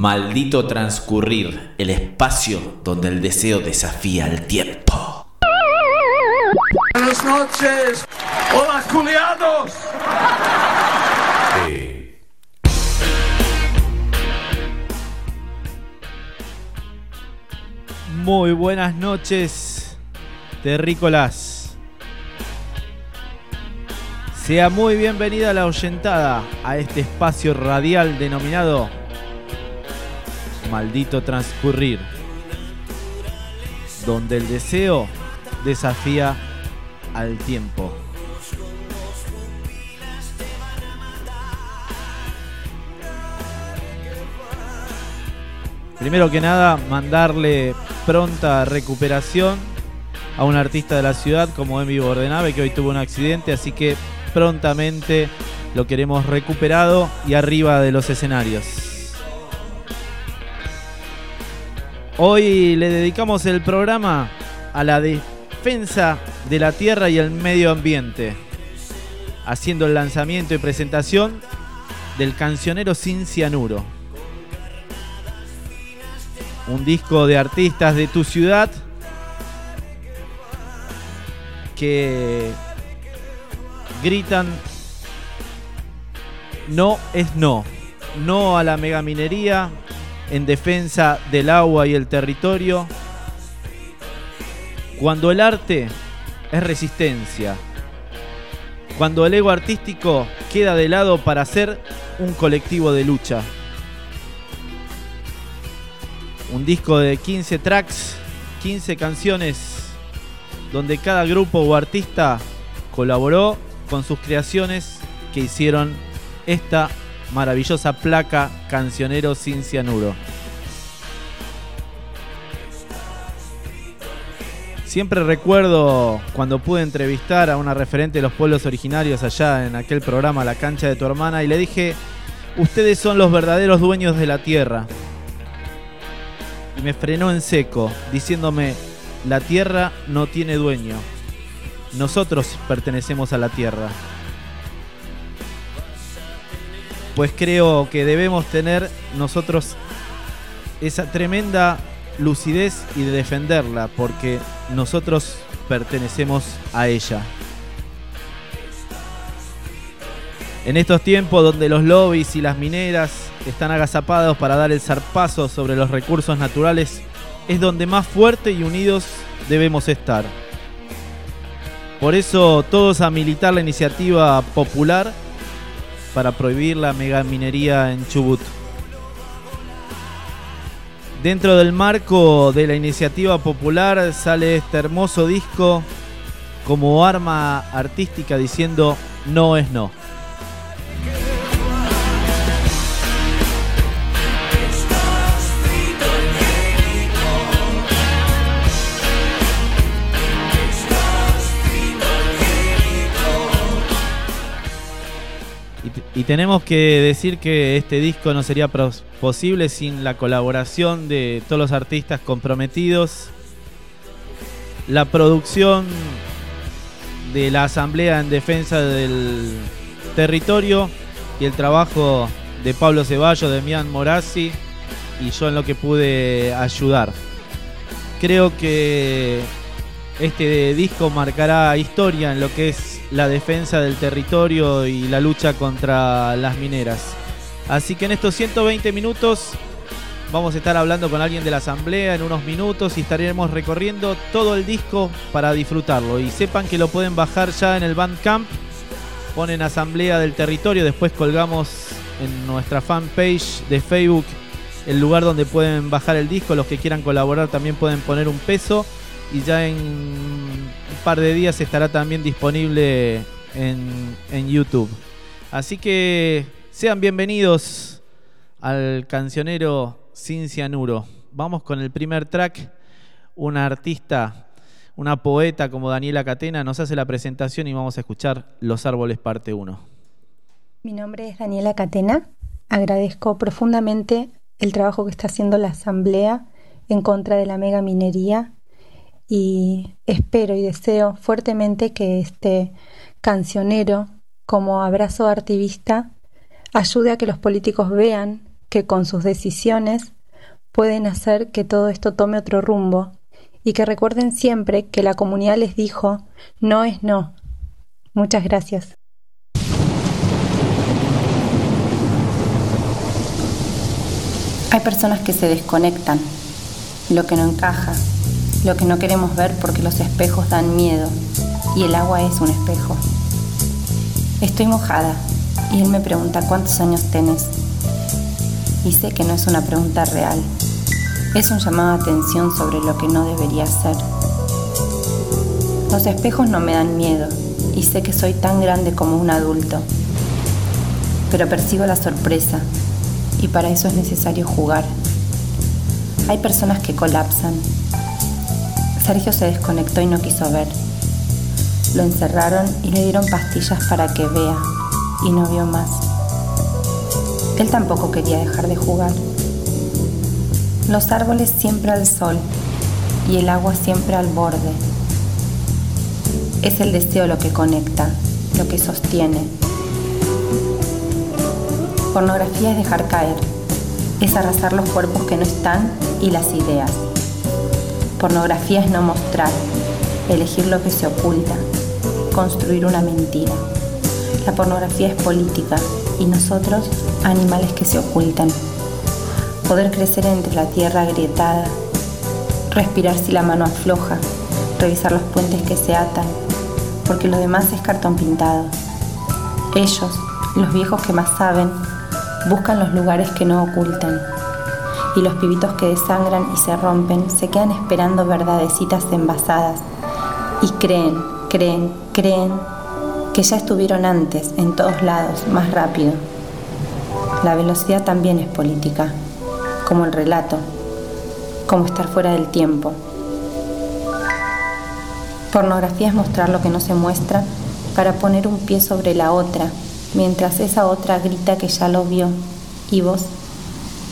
Maldito transcurrir, el espacio donde el deseo desafía el tiempo. Buenas noches. Hola, culiados. Muy buenas noches, terrícolas. Sea muy bienvenida la oyentada a este espacio radial denominado Maldito Transcurrir, donde el deseo desafía al tiempo. Primero que nada, mandarle pronta recuperación a un artista de la ciudad como Emi Bordenave, que hoy tuvo un accidente, así que prontamente lo queremos recuperado y arriba de los escenarios. Hoy le dedicamos el programa a la defensa de la tierra y el medio ambiente, haciendo el lanzamiento y presentación del cancionero Sin Cianuro. Un disco de artistas de tu ciudad que gritan no es no, no a la megaminería en defensa del agua y el territorio. Cuando el arte es resistencia, cuando el ego artístico queda de lado para ser un colectivo de lucha un disco de 15 tracks, 15 canciones, donde cada grupo o artista colaboró con sus creaciones que hicieron esta maravillosa placa Cancionero sin cianuro. Siempre recuerdo cuando pude entrevistar a una referente de los pueblos originarios allá en aquel programa La cancha de tu hermana y le dije, ustedes son los verdaderos dueños de la tierra y me frenó en seco, diciéndome, la tierra no tiene dueño. Nosotros pertenecemos a la tierra. Pues creo que debemos tener nosotros esa tremenda lucidez y de defenderla, porque nosotros pertenecemos a ella. En estos tiempos donde los lobbies y las mineras están agazapados para dar el zarpazo sobre los recursos naturales, es donde más fuerte y unidos debemos estar. Por eso todos a militar la iniciativa popular para prohibir la megaminería en Chubut. Dentro del marco de la iniciativa popular sale este hermoso disco como arma artística diciendo no es no. Y tenemos que decir que este disco no sería posible sin la colaboración de todos los artistas comprometidos, la producción de la Asamblea en Defensa del Territorio y el trabajo de Pablo Ceballos, de Mian Morazzi y yo en lo que pude ayudar. Creo que este disco marcará historia en lo que es la defensa del territorio y la lucha contra las mineras. Así que en estos 120 minutos vamos a estar hablando con alguien de la asamblea en unos minutos y estaremos recorriendo todo el disco para disfrutarlo. Y sepan que lo pueden bajar ya en el Bandcamp. Ponen Asamblea del Territorio, después colgamos en nuestra fanpage de Facebook el lugar donde pueden bajar el disco. Los que quieran colaborar también pueden poner un peso y ya en un par de días estará también disponible en, YouTube. Así que sean bienvenidos al cancionero Sin Cianuro. Vamos con el primer track. Una artista, una poeta como Daniela Catena nos hace la presentación y vamos a escuchar Los Árboles parte 1. Mi nombre es Daniela Catena. Agradezco profundamente el trabajo que está haciendo la Asamblea en contra de la mega minería y espero y deseo fuertemente que este cancionero como abrazo activista ayude a que los políticos vean que con sus decisiones pueden hacer que todo esto tome otro rumbo y que recuerden siempre que la comunidad les dijo no es no. Muchas gracias. Hay personas que se desconectan, lo que no encaja, lo que no queremos ver porque los espejos dan miedo y el agua es un espejo. Estoy mojada y él me pregunta cuántos años tenés. Y sé que no es una pregunta real, es un llamado de atención sobre lo que no debería ser. Los espejos no me dan miedo y sé que soy tan grande como un adulto, pero percibo la sorpresa y para eso es necesario jugar. Hay personas que colapsan. Sergio se desconectó y no quiso ver. Lo encerraron y le dieron pastillas para que vea y no vio más. Él tampoco quería dejar de jugar. Los árboles siempre al sol y el agua siempre al borde. Es el deseo lo que conecta, lo que sostiene, Pornografía es dejar caer, es arrasar los cuerpos que no están y las ideas. Pornografía es no mostrar, elegir lo que se oculta, construir una mentira. La pornografía es política y nosotros animales que se ocultan. Poder crecer entre la tierra agrietada, respirar si la mano afloja, revisar los puentes que se atan, porque lo demás es cartón pintado. Ellos, los viejos que más saben, buscan los lugares que no ocultan. Y los pibitos que desangran y se rompen se quedan esperando verdadecitas envasadas. Y creen, creen, creen que ya estuvieron antes, en todos lados, más rápido. La velocidad también es política, como el relato, como estar fuera del tiempo. Pornografía es mostrar lo que no se muestra para poner un pie sobre la otra mientras esa otra grita que ya lo vio, y vos,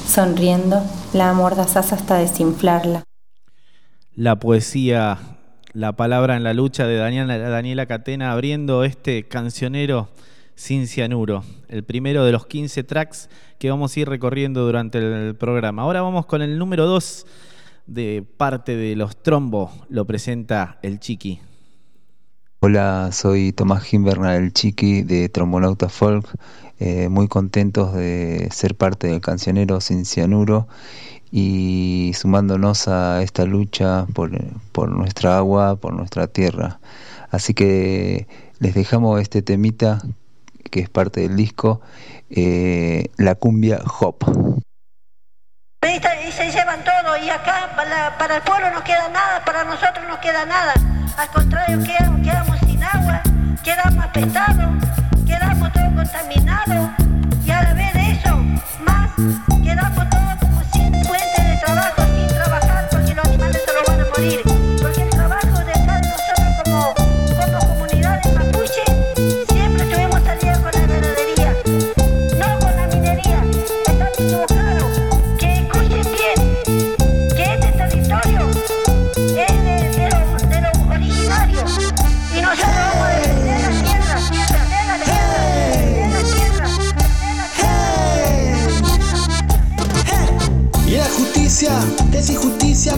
sonriendo, la amordazás hasta desinflarla. La poesía, la palabra en la lucha de Daniela, Catena abriendo este cancionero sin cianuro, el primero de los 15 tracks que vamos a ir recorriendo durante el programa. Ahora vamos con el número 2 de parte de los Trombo, lo presenta el Chiqui. Hola, soy Tomás Gimberna, el Chiqui de Trombonauta Folk. Eh, muy contentos de ser parte del cancionero sin cianuro y sumándonos a esta lucha por, nuestra agua, por nuestra tierra. Así que les dejamos este temita que es parte del disco, eh, la cumbia Hop. Y se llevan todo y acá para, el pueblo no queda nada, para nosotros no queda nada. Al contrario, quedamos, sin agua, quedamos apestados, quedamos todos contaminados.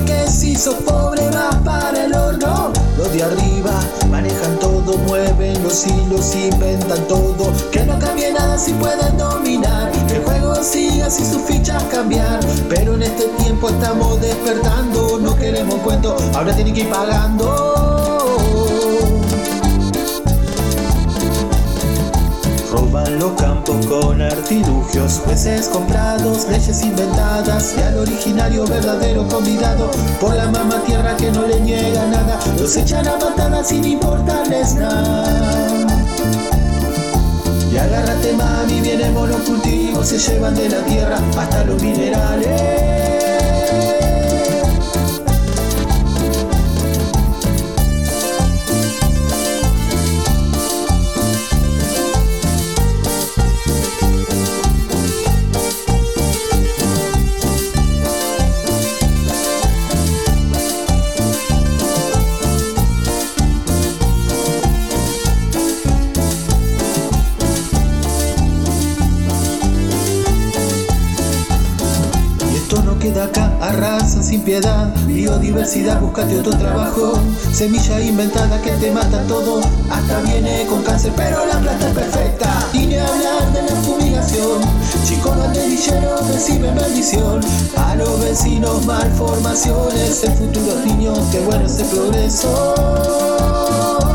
Que se hizo pobre más para el horno. Los de arriba manejan todo, mueven los hilos, inventan todo. Que no cambie nada si pueden dominar. Que el juego siga si sus fichas cambiar. Pero en este tiempo estamos despertando, no queremos cuento, ahora tienen que ir pagando. Roban los campos con artilugios, jueces comprados, leyes inventadas y al originario verdadero convidado por la mamá tierra que no le niega nada, los echan a patadas sin importarles nada. Y agárrate mami, vienen los cultivos, se llevan de la tierra hasta los minerales. Biodiversidad, búscate otro trabajo. Semilla inventada que te mata todo. Hasta viene con cáncer, pero la planta es perfecta. Y ni hablar de la fumigación. Chicos banderilleros reciben bendición. A los vecinos malformaciones. El futuro niños, que bueno ese progreso.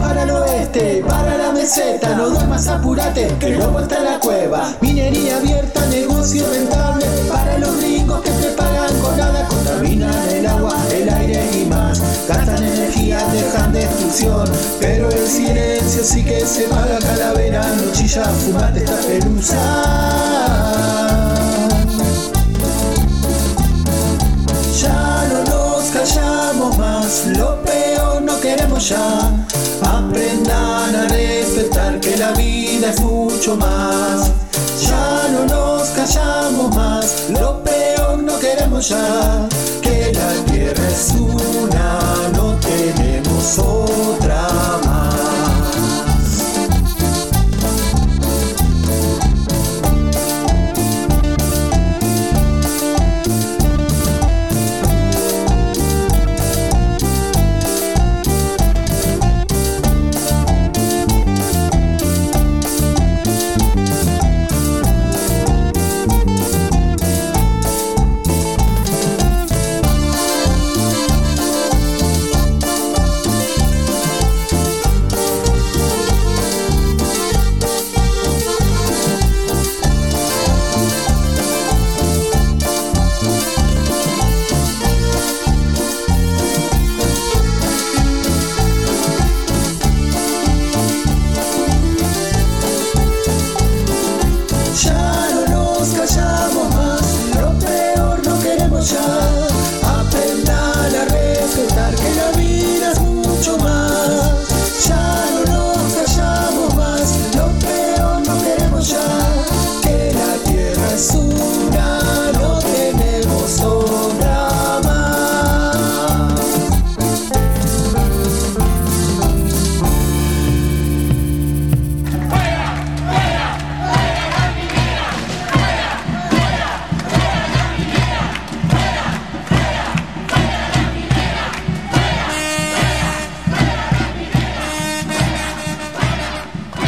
Para el oeste, para la meseta, no duermas, apurate, que luego está la cueva. Minería abierta, negocio rentable, para los gringos que te pagan con nada, contaminan el agua, el aire y más. Gastan energía, dejan destrucción, pero el silencio sí que se paga calavera, no chilla, fumate esta pelusa. Ya no nos callamos más, lo peor no queremos ya. Aprendan a respetar que la vida es mucho más. Ya no nos callamos más, lo peor no queremos ya. Que la tierra es una, no tenemos otra más.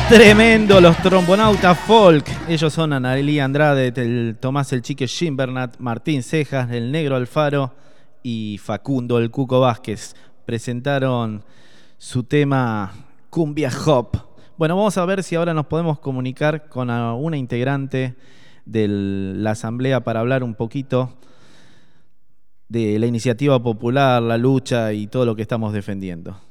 Tremendo los trombonautas folk. Ellos son Analí Andrade, Tomás el Chique Gimbernat, Martín Cejas, el Negro Alfaro y Facundo el Cuco Vázquez. Presentaron su tema Cumbia Hop. Bueno, vamos a ver si ahora nos podemos comunicar con una integrante de la asamblea para hablar un poquito de la iniciativa popular, la lucha y todo lo que estamos defendiendo.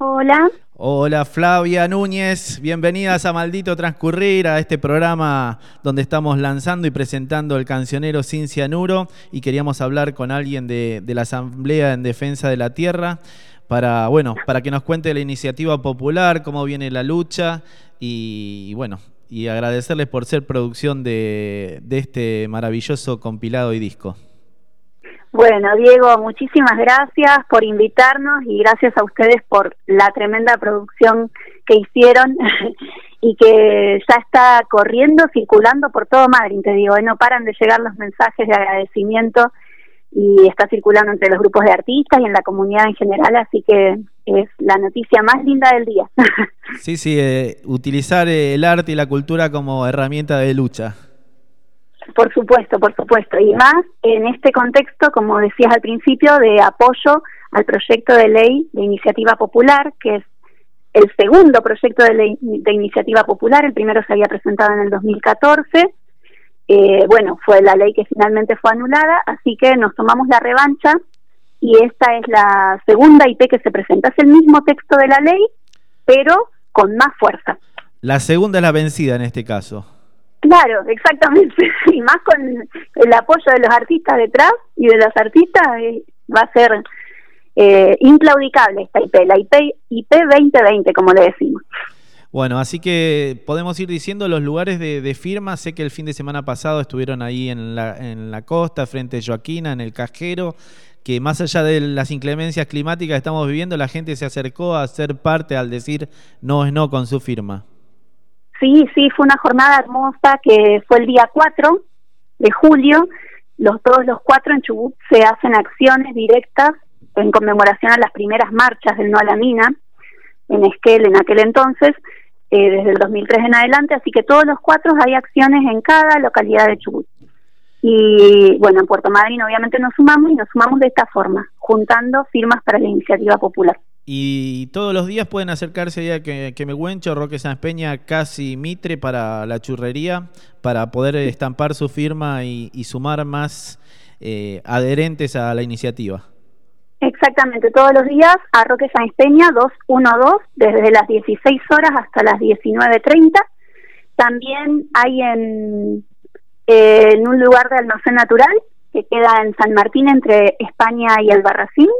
Hola, Hola Flavia Núñez, bienvenidas a Maldito Transcurrir, a este programa donde estamos lanzando y presentando el cancionero Sin Cianuro y queríamos hablar con alguien de, la Asamblea en Defensa de la Tierra para, bueno, para que nos cuente la iniciativa popular, cómo viene la lucha y, bueno, y agradecerles por ser producción de este maravilloso compilado y disco. Bueno Diego, muchísimas gracias por invitarnos y gracias a ustedes por la tremenda producción que hicieron y que ya está corriendo, circulando por todo Madrid, te digo, ¿eh? no paran de llegar los mensajes de agradecimiento y está circulando entre los grupos de artistas y en la comunidad en general, así que es la noticia más linda del día. Sí, sí, eh, utilizar eh, el arte y la cultura como herramienta de lucha. Por supuesto, por supuesto. Y más en este contexto, como decías al principio, de apoyo al proyecto de ley de iniciativa popular, que es el segundo proyecto de ley de iniciativa popular. El primero se había presentado en el 2014. Eh, bueno, fue la ley que finalmente fue anulada, así que nos tomamos la revancha y esta es la segunda IP que se presenta. Es el mismo texto de la ley, pero con más fuerza. La segunda es la vencida en este caso. Claro, exactamente. Y más con el apoyo de los artistas detrás y de los artistas, eh, va a ser eh, inclaudicable esta IP, la IP, IP 2020, como le decimos. Bueno, así que podemos ir diciendo los lugares de, firma. Sé que el fin de semana pasado estuvieron ahí en la, en la costa, frente a Joaquina, en el Cajero, que más allá de las inclemencias climáticas que estamos viviendo, la gente se acercó a ser parte al decir no es no con su firma. Sí, sí, fue una jornada hermosa que fue el día 4 de julio. Los, todos los cuatro en Chubut se hacen acciones directas en conmemoración a las primeras marchas del No a la Mina en Esquel en aquel entonces, eh, desde el 2003 en adelante, así que todos los cuatro hay acciones en cada localidad de Chubut. Y bueno, en Puerto Madryn obviamente nos sumamos y nos sumamos de esta forma, juntando firmas para la iniciativa popular. Y todos los días pueden acercarse a que, que me Huencho, Roque Sáenz Peña, casi Mitre para la churrería, para poder estampar su firma y, sumar más eh, adherentes a la iniciativa. Exactamente, todos los días a Roque Sáenz Peña 212, desde las 16 horas hasta las 19.30. También hay en, en un lugar de almacén natural que queda en San Martín entre España y el Barracín,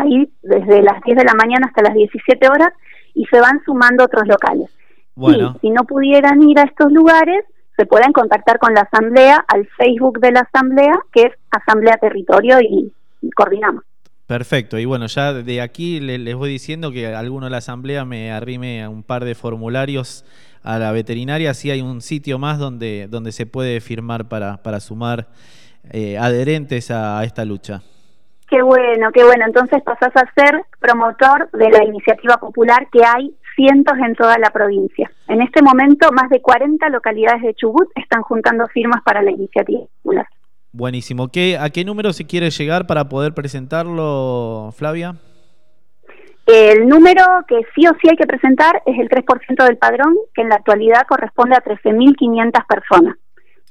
ahí desde las 10 de la mañana hasta las 17 horas y se van sumando otros locales. Bueno. si no pudieran ir a estos lugares, se pueden contactar con la asamblea al Facebook de la asamblea, que es Asamblea Territorio, y coordinamos. Perfecto, y bueno, ya de aquí les voy diciendo que alguno de la asamblea me arrime a un par de formularios a la veterinaria, así hay un sitio más donde, donde se puede firmar para, para sumar eh, adherentes a, esta lucha. Qué bueno, qué bueno. Entonces pasás a ser promotor de la iniciativa popular que hay cientos en toda la provincia. En este momento, más de 40 localidades de Chubut están juntando firmas para la iniciativa popular. Buenísimo. ¿Qué, ¿A qué número se quiere llegar para poder presentarlo, Flavia? El número que sí o sí hay que presentar es el 3% del padrón, que en la actualidad corresponde a 13.500 personas.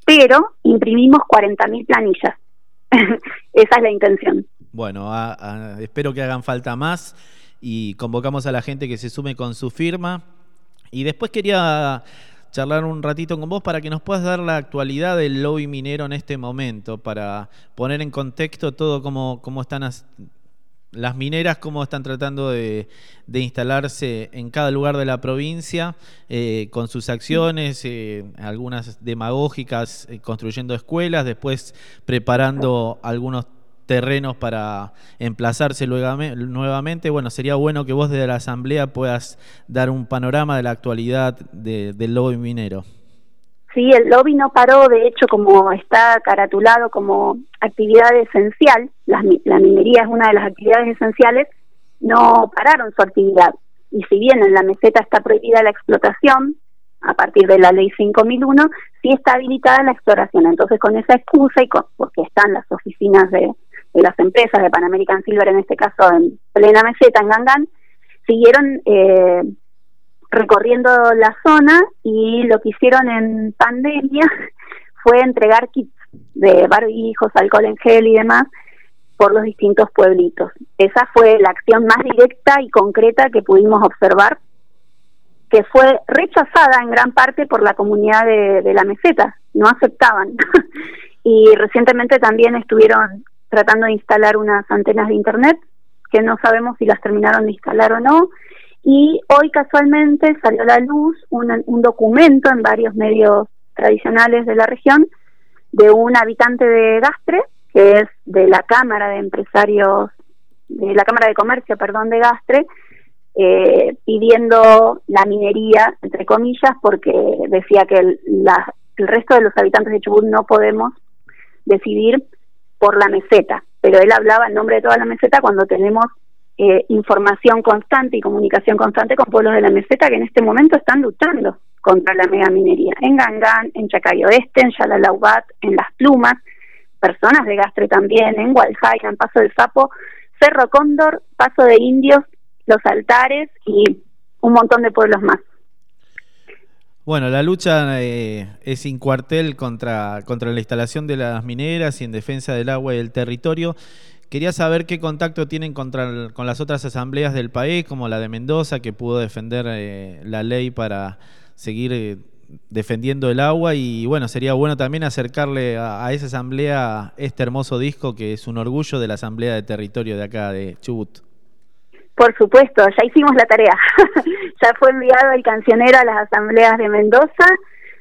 Pero imprimimos 40.000 planillas. Esa es la intención. Bueno, espero que hagan falta más y convocamos a la gente que se sume con su firma. Y después quería charlar un ratito con vos para que nos puedas dar la actualidad del lobby minero en este momento, para poner en contexto todo cómo, cómo están las mineras, cómo están tratando de, instalarse en cada lugar de la provincia, eh, con sus acciones, eh, algunas demagógicas, eh, construyendo escuelas, después preparando algunos terrenos para emplazarse nuevamente. Bueno, sería bueno que vos desde la Asamblea puedas dar un panorama de la actualidad del lobby minero. Sí, el lobby no paró, de hecho, como está caratulado como actividad esencial, la, la minería es una de las actividades esenciales, no pararon su actividad. Y si bien en la meseta está prohibida la explotación, a partir de la ley 5001, sí está habilitada la exploración. Entonces, con esa excusa y porque están las oficinas de, de las empresas de Pan American Silver, en este caso en plena meseta, en Gangán, siguieron eh, recorriendo la zona y lo que hicieron en pandemia fue entregar kits de barbijos, alcohol en gel y demás por los distintos pueblitos. Esa fue la acción más directa y concreta que pudimos observar, que fue rechazada en gran parte por la comunidad de, de la meseta, no aceptaban. y recientemente también estuvieron tratando de instalar unas antenas de internet que no sabemos si las terminaron de instalar o no. Y hoy casualmente salió a la luz un, documento en varios medios tradicionales de la región de un habitante de Gastre, que es de la Cámara de Empresarios, de la Cámara de Comercio, perdón, de Gastre, eh, pidiendo la minería, entre comillas, porque decía que el, el resto de los habitantes de Chubut no podemos decidir por la meseta, pero él hablaba en nombre de toda la meseta cuando tenemos eh, información constante y comunicación constante con pueblos de la meseta que en este momento están luchando contra la megaminería, en Gangán, en Chacayo Este, en Yalalaubat, en Las Plumas, personas de Gastre también, en Gualjay, en Paso del Sapo, Cerro Cóndor, Paso de Indios, Los Altares y un montón de pueblos más. Bueno, la lucha eh, es sin cuartel contra, contra la instalación de las mineras y en defensa del agua y del territorio. Quería saber qué contacto tienen contra, con las otras asambleas del país, como la de Mendoza, que pudo defender eh, la ley para seguir eh, defendiendo el agua. Y bueno, sería bueno también acercarle a, a, esa asamblea este hermoso disco que es un orgullo de la asamblea de territorio de acá de Chubut. Por supuesto, ya hicimos la tarea. ya fue enviado el cancionero a las asambleas de Mendoza,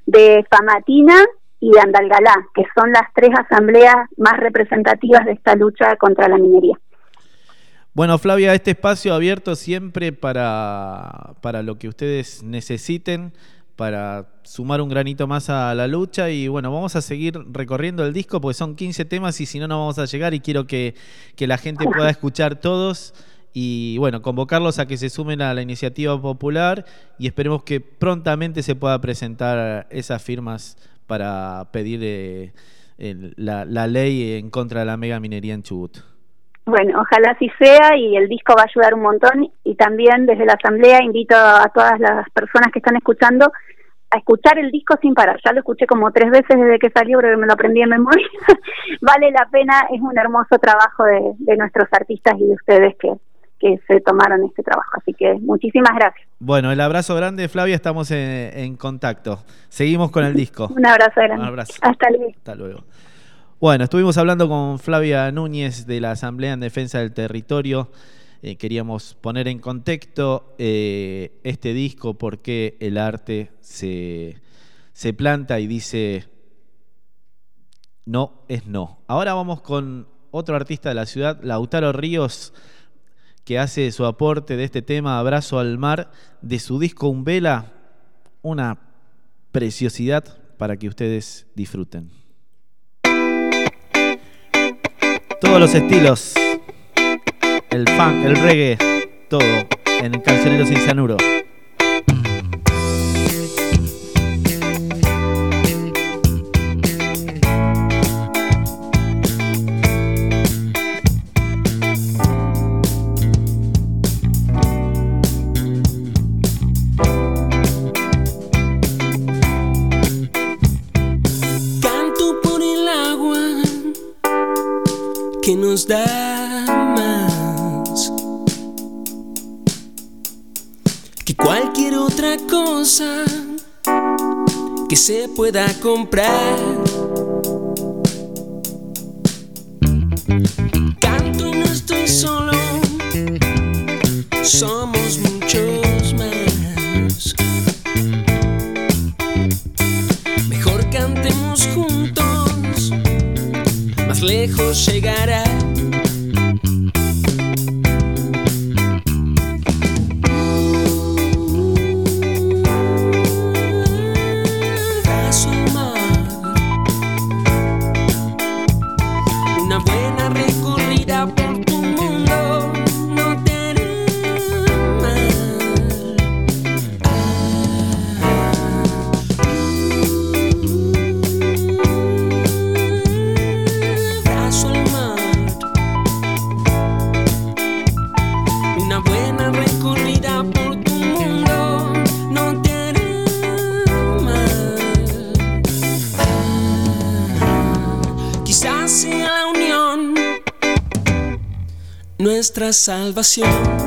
de Famatina y de Andalgalá, que son las tres asambleas más representativas de esta lucha contra la minería. Bueno, Flavia, este espacio abierto siempre para, para lo que ustedes necesiten, para sumar un granito más a la lucha y bueno, vamos a seguir recorriendo el disco porque son 15 temas y si no, no vamos a llegar y quiero que, que la gente pueda escuchar todos y bueno, convocarlos a que se sumen a la iniciativa popular y esperemos que prontamente se pueda presentar esas firmas para pedir eh, la, ley en contra de la mega minería en Chubut. Bueno, ojalá así sea y el disco va a ayudar un montón y también desde la asamblea invito a todas las personas que están escuchando a escuchar el disco sin parar. Ya lo escuché como tres veces desde que salió, pero me lo aprendí en memoria. vale la pena, es un hermoso trabajo de, de nuestros artistas y de ustedes que, que se tomaron este trabajo. Así que muchísimas gracias. Bueno, el abrazo grande, Flavia, estamos en, contacto. Seguimos con el disco. Un abrazo grande. Un abrazo. Hasta luego. Hasta luego. Bueno, estuvimos hablando con Flavia Núñez de la Asamblea en Defensa del Territorio. Eh, queríamos poner en contexto eh, este disco porque el arte se, se planta y dice no es no. Ahora vamos con otro artista de la ciudad, Lautaro Ríos que hace su aporte de este tema Abrazo al Mar de su disco Umbela, una preciosidad para que ustedes disfruten. Todos los estilos, el funk, el reggae, todo en Cancionero Sin Cianuro. Da más que cualquier otra cosa que se pueda comprar. Nuestra salvación.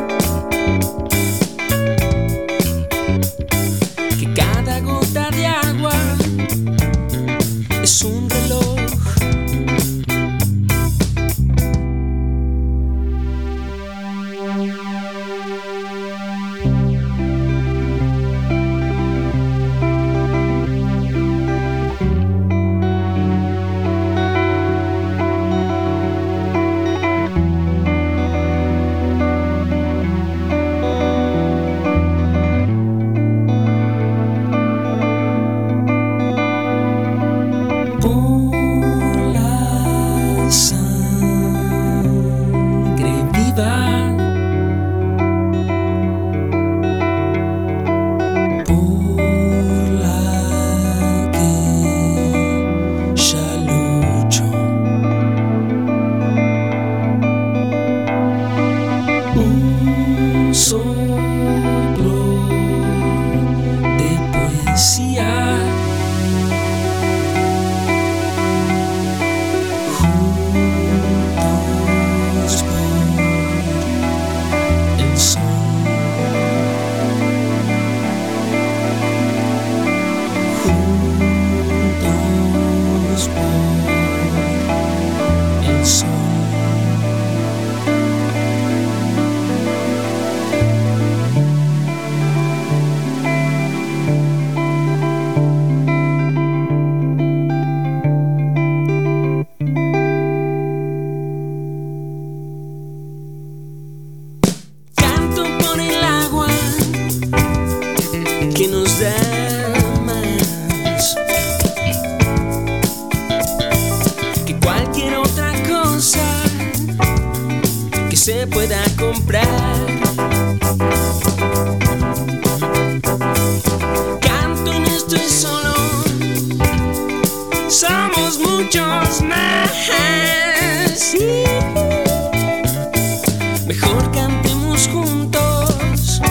Mejor cantemos juntos,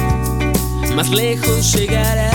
más lejos llegará.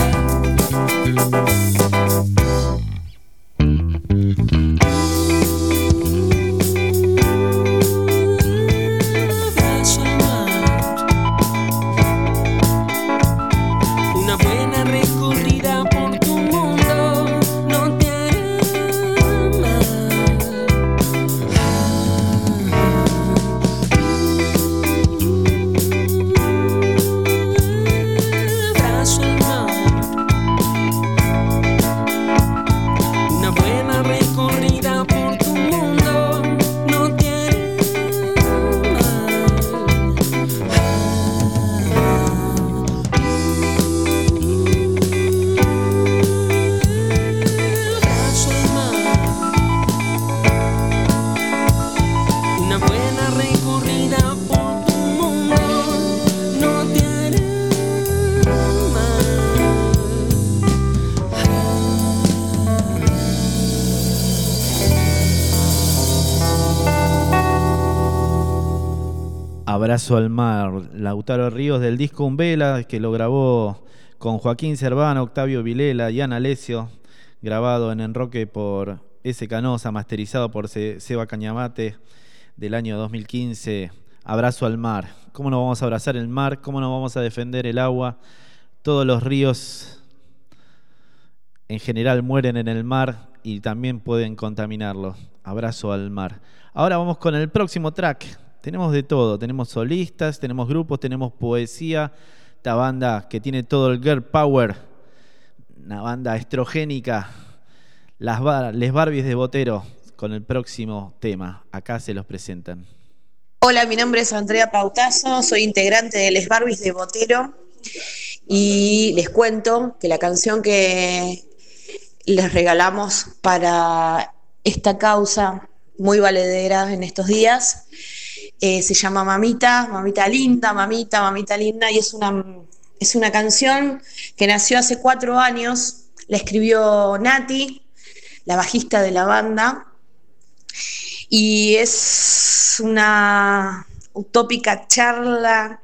Abrazo al mar, Lautaro Ríos del disco Umbela, que lo grabó con Joaquín Cervano, Octavio Vilela y Ana Alesio, grabado en enroque por S. Canosa, masterizado por Se- Seba Cañamate del año 2015. Abrazo al mar. ¿Cómo no vamos a abrazar el mar? ¿Cómo no vamos a defender el agua? Todos los ríos en general mueren en el mar y también pueden contaminarlo. Abrazo al mar. Ahora vamos con el próximo track. Tenemos de todo, tenemos solistas, tenemos grupos, tenemos poesía, esta banda que tiene todo el girl power, una banda estrogénica, las bar- Les Barbies de Botero, con el próximo tema. Acá se los presentan. Hola, mi nombre es Andrea Pautazo, soy integrante de Les Barbies de Botero y les cuento que la canción que les regalamos para esta causa muy valedera en estos días eh, se llama Mamita, Mamita Linda, Mamita, Mamita Linda y es una, es una canción que nació hace cuatro años, la escribió Nati, la bajista de la banda, y es una utópica charla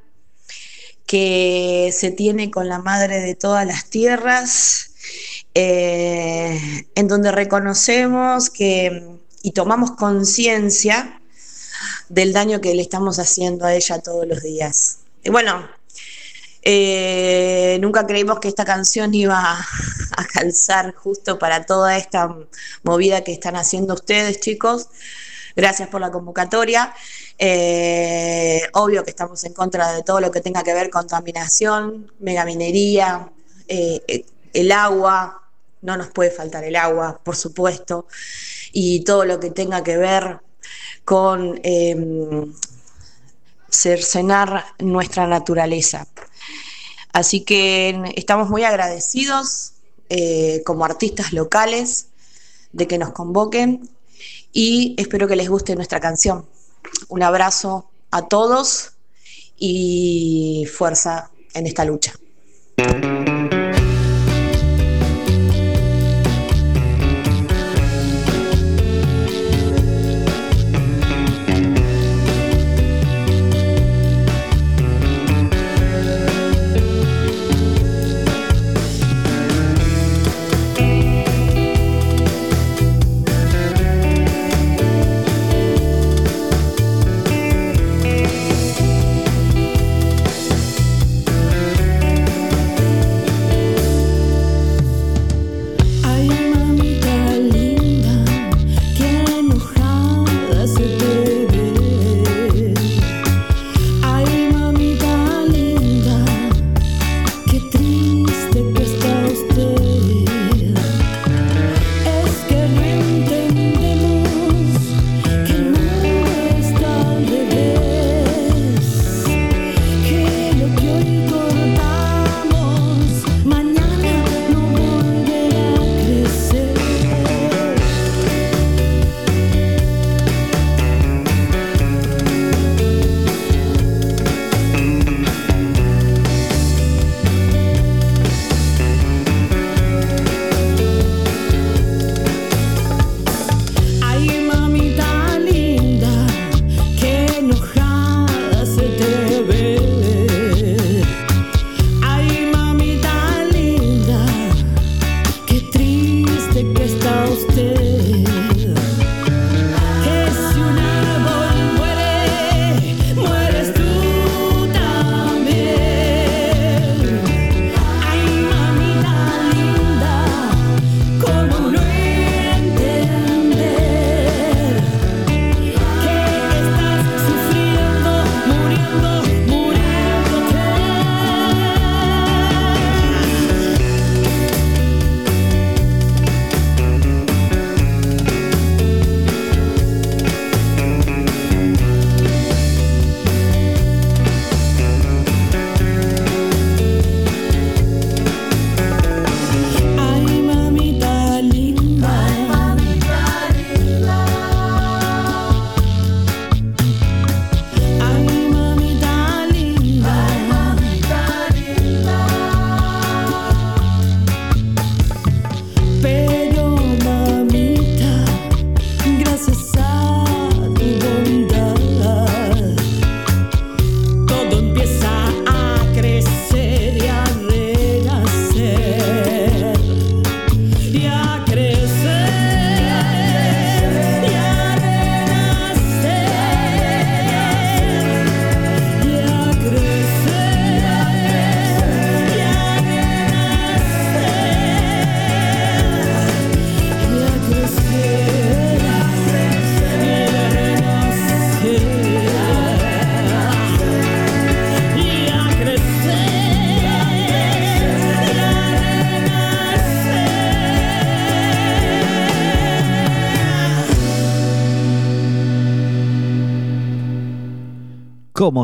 que se tiene con la madre de todas las tierras, eh, en donde reconocemos que y tomamos conciencia del daño que le estamos haciendo a ella todos los días. Y bueno, eh, nunca creímos que esta canción iba a, calzar justo para toda esta movida que están haciendo ustedes, chicos. Gracias por la convocatoria. Eh, obvio que estamos en contra de todo lo que tenga que ver contaminación, megaminería, eh, el agua, no nos puede faltar el agua, por supuesto, y todo lo que tenga que ver con eh, cercenar nuestra naturaleza. Así que estamos muy agradecidos eh, como artistas locales de que nos convoquen y espero que les guste nuestra canción. Un abrazo a todos y fuerza en esta lucha.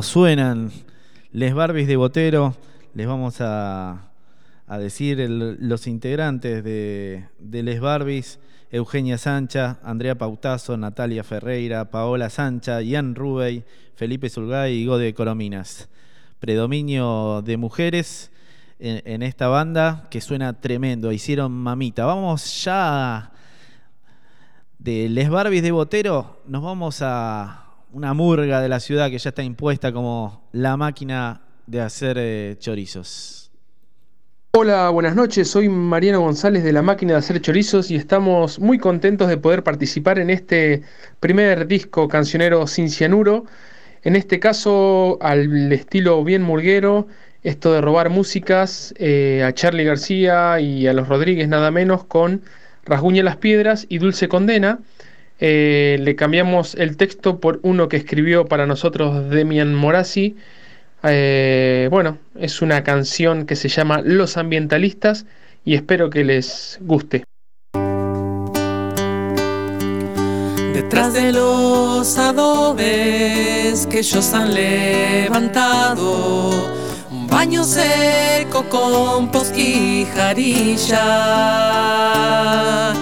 Suenan les Barbies de Botero. Les vamos a, decir los integrantes de, de Les Barbies. Eugenia Sancha, Andrea Pautazo, Natalia Ferreira, Paola Sancha, Ian Rubey, Felipe Zulgay y Gode Corominas. Predominio de mujeres en, en esta banda que suena tremendo. Hicieron mamita. Vamos ya de Les Barbies de Botero, nos vamos a una murga de la ciudad que ya está impuesta como la máquina de hacer eh, chorizos. Hola, buenas noches. Soy Mariano González de la máquina de hacer chorizos y estamos muy contentos de poder participar en este primer disco cancionero sin cianuro. En este caso, al estilo bien murguero, esto de robar músicas eh, a Charlie García y a los Rodríguez nada menos con Rasguña las Piedras y Dulce Condena. Eh, le cambiamos el texto por uno que escribió para nosotros Demian Morasi. Eh, bueno, es una canción que se llama Los Ambientalistas y espero que les guste. Detrás de los adobes que ellos han levantado, un baño seco con posquijarilla.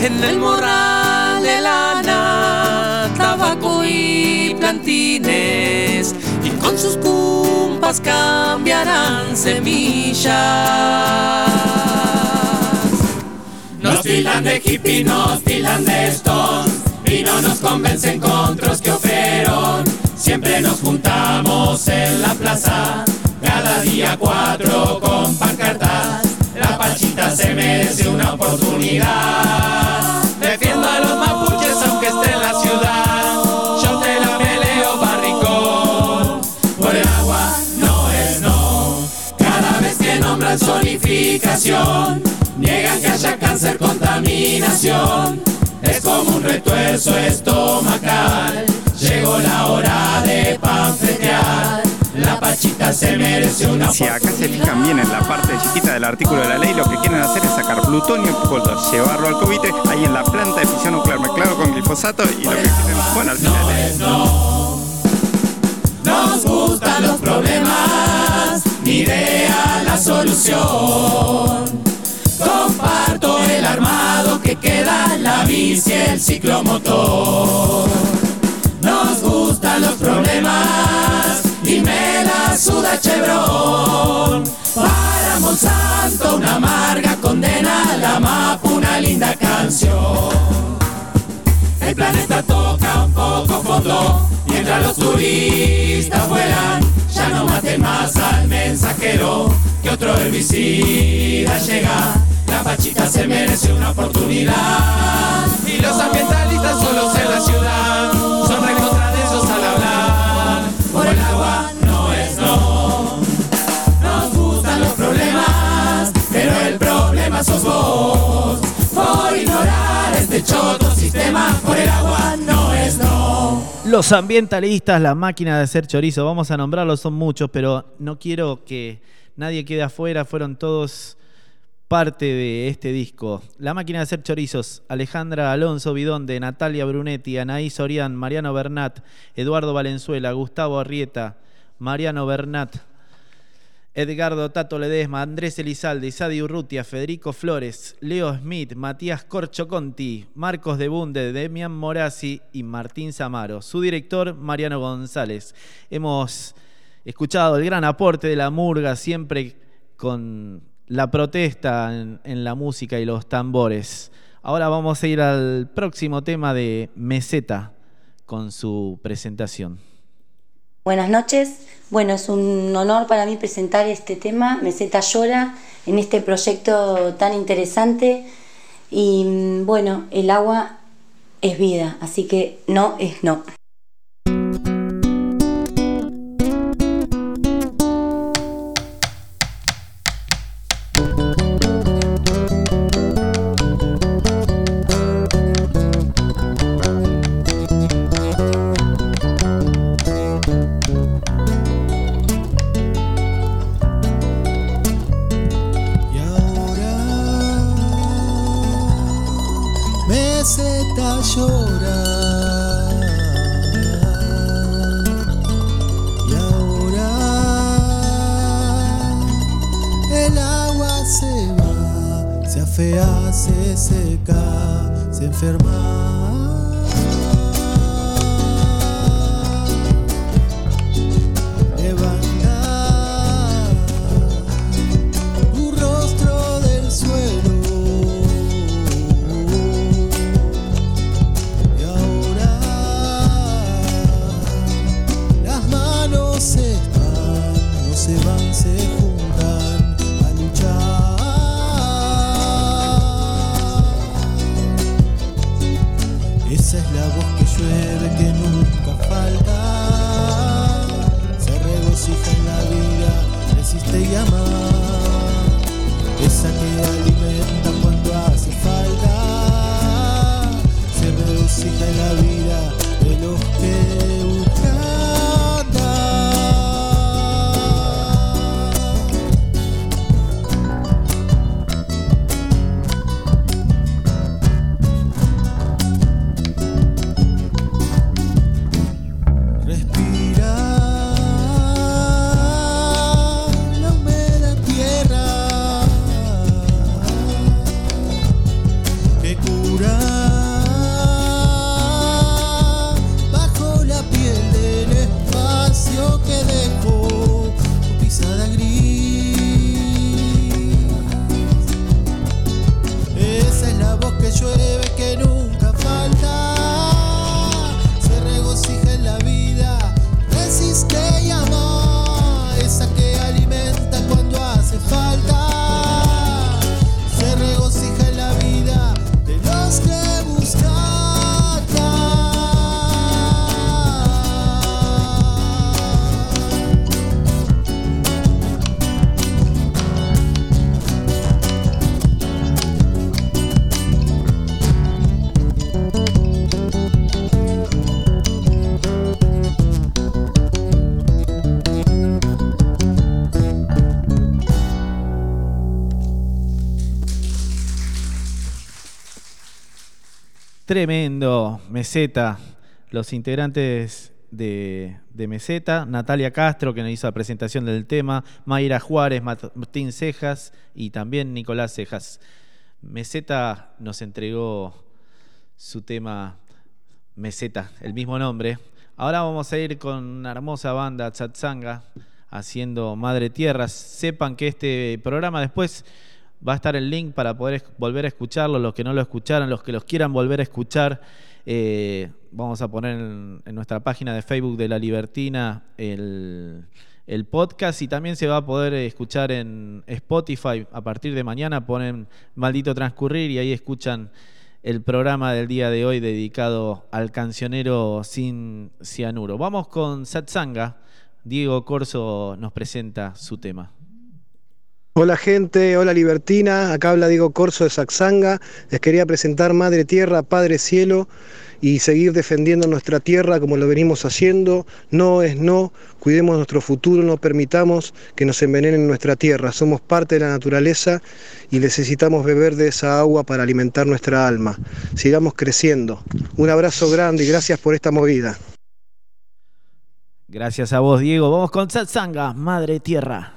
En el morral de lana, tabaco y plantines, y con sus cumpas cambiarán semillas. Nos tildan de hippie, nos tildan de stone. Y no nos convencen con que oferon Siempre nos juntamos en la plaza. Cada día cuatro con pancartas. La pachita se merece una oportunidad zonificación Niegan que haya cáncer, contaminación. Es como un retuerzo estomacal. Llegó la hora de panfletear. La pachita se merece una Si acá se fijan bien en la parte chiquita del artículo de la ley, lo que quieren hacer es sacar plutonio, llevarlo al cohete, ahí en la planta de fisión nuclear mezclado con glifosato y lo que quieren, bueno, al final es... Nos gustan los problemas, idea la solución. Comparto el armado que queda, la bici, el ciclomotor. Nos gustan los problemas y me la suda Chevron. Para Monsanto una amarga condena, la mapa una linda canción. El planeta toca un poco fondo Mientras los turistas vuelan. Ya no maten más al mensajero Que otro herbicida llega. La pachita se merece una oportunidad. Y los ambientalistas solos en la ciudad Son recontra de esos al hablar. Por el agua no es no. Nos gustan los problemas Pero el problema sos vos Ignorar este choto sistema. Por el agua no es no. Los ambientalistas, la máquina de hacer chorizo, vamos a nombrarlos, son muchos, pero no quiero que nadie quede afuera, fueron todos parte de este disco. La máquina de hacer chorizos, Alejandra Alonso Bidonde, Natalia Brunetti, Anaí Sorián, Mariano Bernat, Eduardo Valenzuela, Gustavo Arrieta, Mariano Bernat, Edgardo Tato Ledesma, Andrés Elizalde, Isadi Urrutia, Federico Flores, Leo Smith, Matías Corcho Conti, Marcos de Bunde, Demian Morasi y Martín Zamaro. Su director, Mariano González. Hemos escuchado el gran aporte de la murga, siempre con la protesta en, en la música y los tambores. Ahora vamos a ir al próximo tema de Meseta con su presentación. Buenas noches. Bueno, es un honor para mí presentar este tema, Meseta Llora, en este proyecto tan interesante. Y mm, bueno, el agua es vida, así que no es no. Tremendo, Meseta. Los integrantes de, Meseta, Natalia Castro, que nos hizo la presentación del tema, Mayra Juárez, Martín Cejas y también Nicolás Cejas. Meseta nos entregó su tema Meseta, el mismo nombre. Ahora vamos a ir con una hermosa banda, Chatzanga, haciendo Madre Tierra. Sepan que este programa después va a estar el link para poder volver a escucharlo, los que no lo escucharon, los que los quieran volver a escuchar. eh, vamos a poner en, en nuestra página de Facebook de La Libertina el, el podcast y también se va a poder escuchar en Spotify. A partir de mañana ponen Maldito Transcurrir y ahí escuchan el programa del día de hoy dedicado al cancionero sin cianuro. Vamos con Satsanga. Diego Corso nos presenta su tema. Hola gente, hola Libertina, acá habla Diego Corso de Saxanga. Les quería presentar Madre Tierra, Padre Cielo y seguir defendiendo nuestra tierra como lo venimos haciendo. No es no, cuidemos nuestro futuro, no permitamos que nos envenenen nuestra tierra. Somos parte de la naturaleza y necesitamos beber de esa agua para alimentar nuestra alma. Sigamos creciendo. Un abrazo grande y gracias por esta movida. Gracias a vos, Diego. Vamos con Satsanga, Madre Tierra.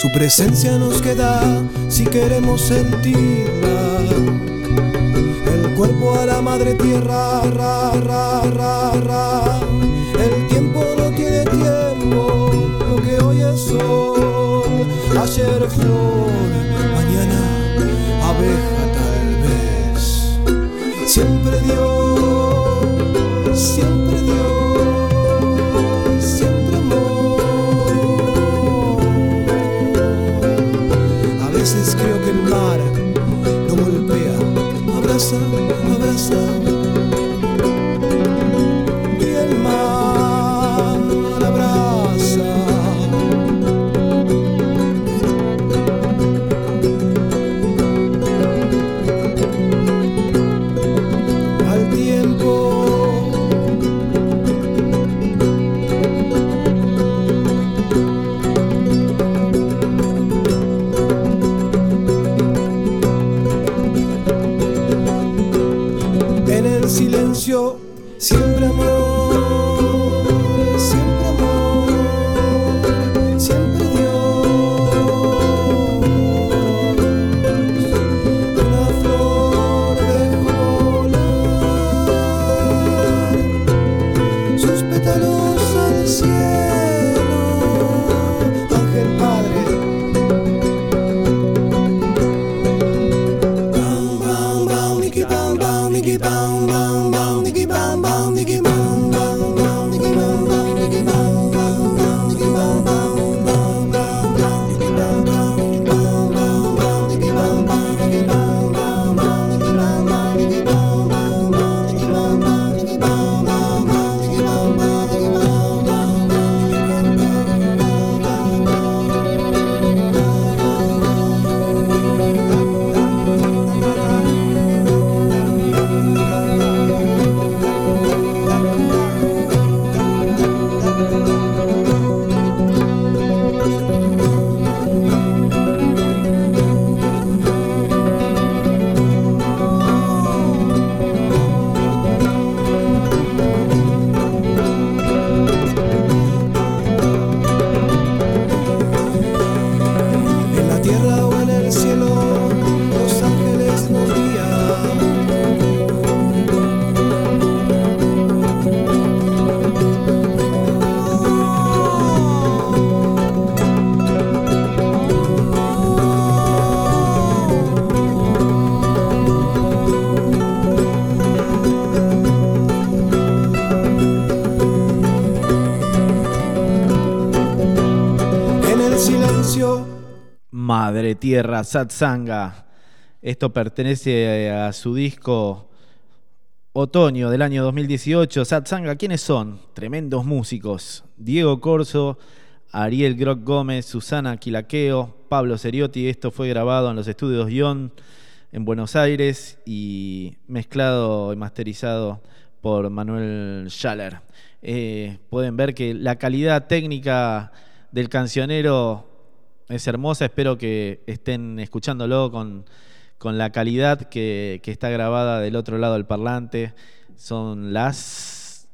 Su presencia nos queda si queremos sentirla. El cuerpo a la madre tierra, ra, ra, ra, ra. abraça, abraça. Madre Tierra, Satsanga. Esto pertenece a su disco Otoño del año 2018. Satsanga, ¿quiénes son? Tremendos músicos. Diego Corso, Ariel Grock Gómez, Susana Quilaqueo, Pablo Seriotti. Esto fue grabado en los estudios Guión en Buenos Aires y mezclado y masterizado por Manuel Schaller. Eh, pueden ver que la calidad técnica del cancionero es hermosa, espero que estén escuchándolo con, con la calidad que, que está grabada del otro lado del parlante. Son las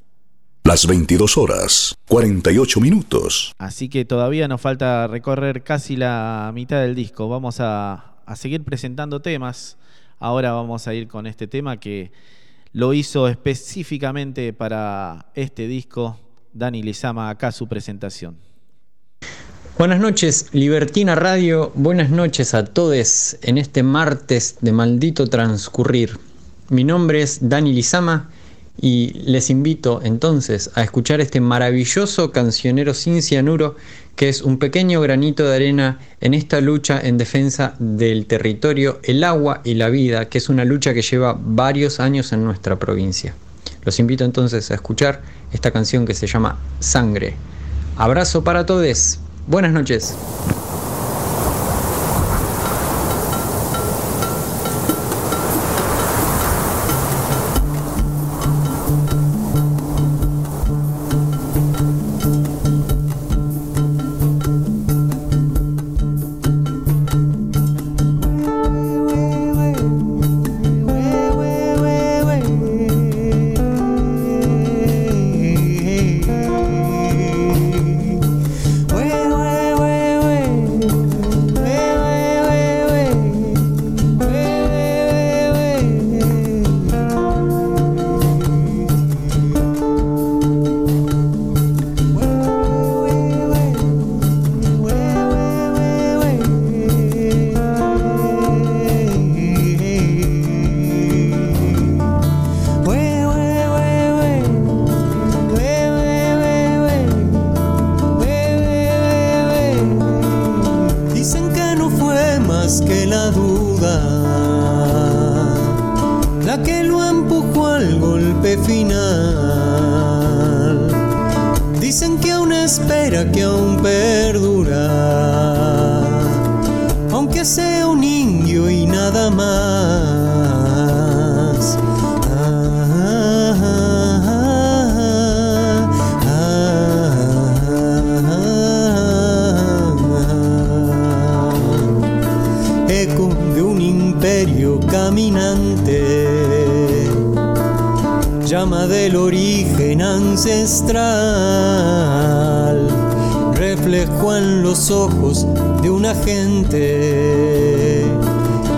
Las 22 horas, 48 minutos. Así que todavía nos falta recorrer casi la mitad del disco. Vamos a, a seguir presentando temas. Ahora vamos a ir con este tema que lo hizo específicamente para este disco. Dani Lizama, acá su presentación. Buenas noches, Libertina Radio. Buenas noches a todos en este martes de maldito transcurrir. Mi nombre es Dani Lizama y les invito entonces a escuchar este maravilloso cancionero sin cianuro que es un pequeño granito de arena en esta lucha en defensa del territorio, el agua y la vida, que es una lucha que lleva varios años en nuestra provincia. Los invito entonces a escuchar esta canción que se llama Sangre. Abrazo para todos. Buenas noches.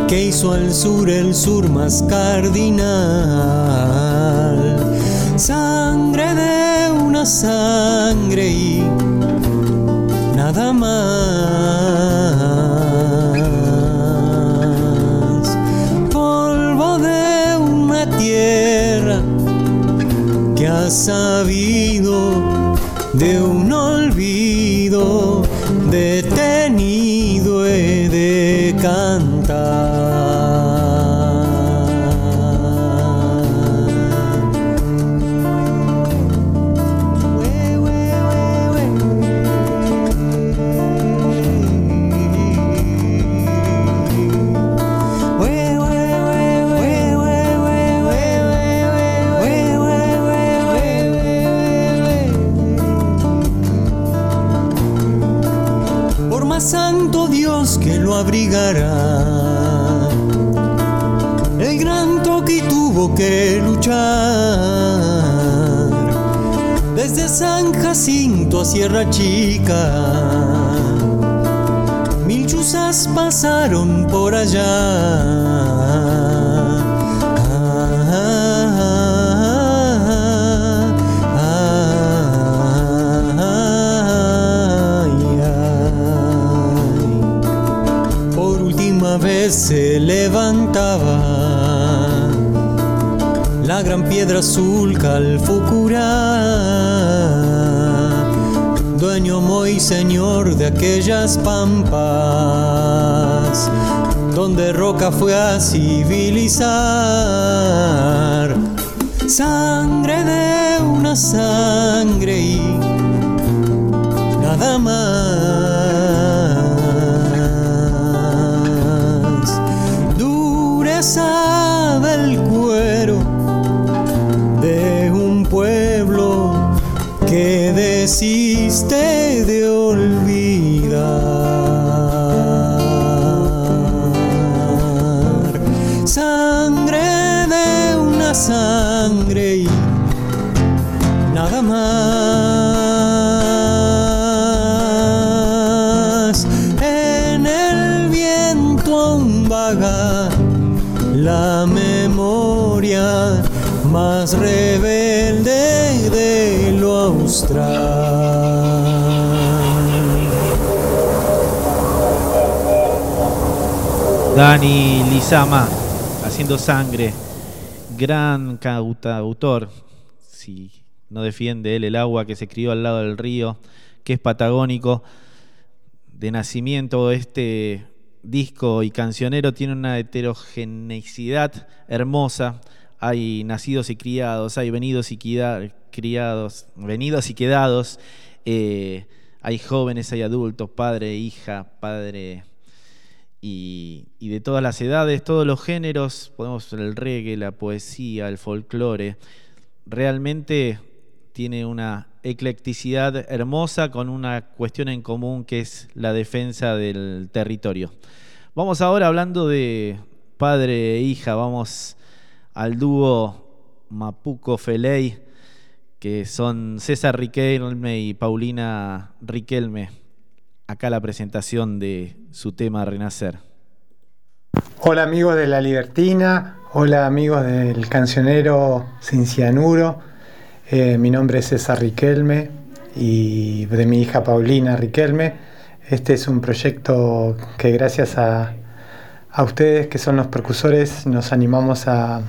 Que hizo al sur el sur más cardinal. Sangre de una sangre y nada más. Polvo de una tierra que ha sabido de un abrigará. El gran toque tuvo que luchar desde San Jacinto a Sierra Chica. Mil chuzas pasaron por allá. Se levantaba la gran piedra azul Calfucurá, dueño muy señor de aquellas pampas, donde Roca fue a civilizar. Sangre de una sangre y nada más. hiciste de olvidar. Sangre de una sangre. Dani Lizama, haciendo sangre, gran cantautor, si no defiende él el agua que se crió al lado del río, que es patagónico, de nacimiento este disco y cancionero tiene una heterogeneidad hermosa, hay nacidos y criados, hay venidos y venidos y quedados, eh, hay jóvenes, hay adultos, padre, hija, padre y, de todas las edades, todos los géneros, podemos el reggae, la poesía, el folclore, realmente tiene una eclecticidad hermosa con una cuestión en común que es la defensa del territorio. Vamos ahora hablando de padre e hija, vamos al dúo Mapuco Feley, que son César Riquelme y Paulina Riquelme. Acá la presentación de su tema Renacer. Hola amigos de La Libertina, hola amigos del cancionero Sin Cianuro. Eh, mi nombre es César Riquelme y de mi hija Paulina Riquelme. Este es un proyecto que gracias a, a ustedes que son los precursores nos animamos a,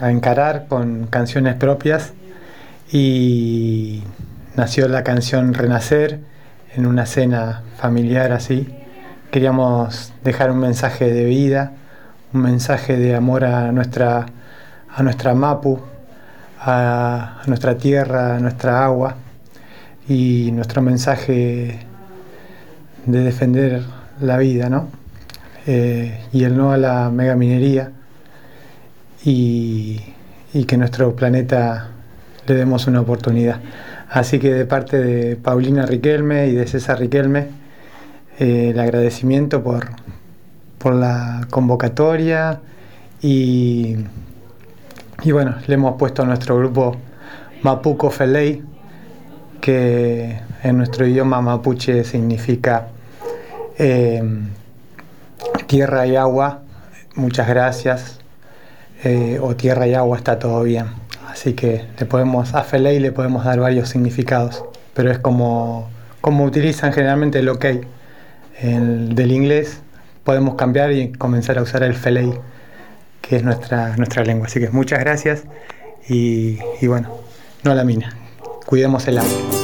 a encarar con canciones propias y nació la canción Renacer en una cena familiar así. Queríamos dejar un mensaje de vida, un mensaje de amor a nuestra, a nuestra Mapu, a, nuestra tierra, a nuestra agua y nuestro mensaje de defender la vida, ¿no? Eh, y el no a la megaminería y, y que nuestro planeta le demos una oportunidad. Así que de parte de Paulina Riquelme y de César Riquelme, eh, el agradecimiento por, por la convocatoria y, y bueno, le hemos puesto a nuestro grupo Mapuco Feley, que en nuestro idioma mapuche significa eh, tierra y agua, muchas gracias, eh, o tierra y agua está todo bien. Así que le podemos, a Feley le podemos dar varios significados, pero es como, como utilizan generalmente el ok el, del inglés, podemos cambiar y comenzar a usar el Feley, que es nuestra, nuestra lengua. Así que muchas gracias y, y bueno, no la mina, cuidemos el agua.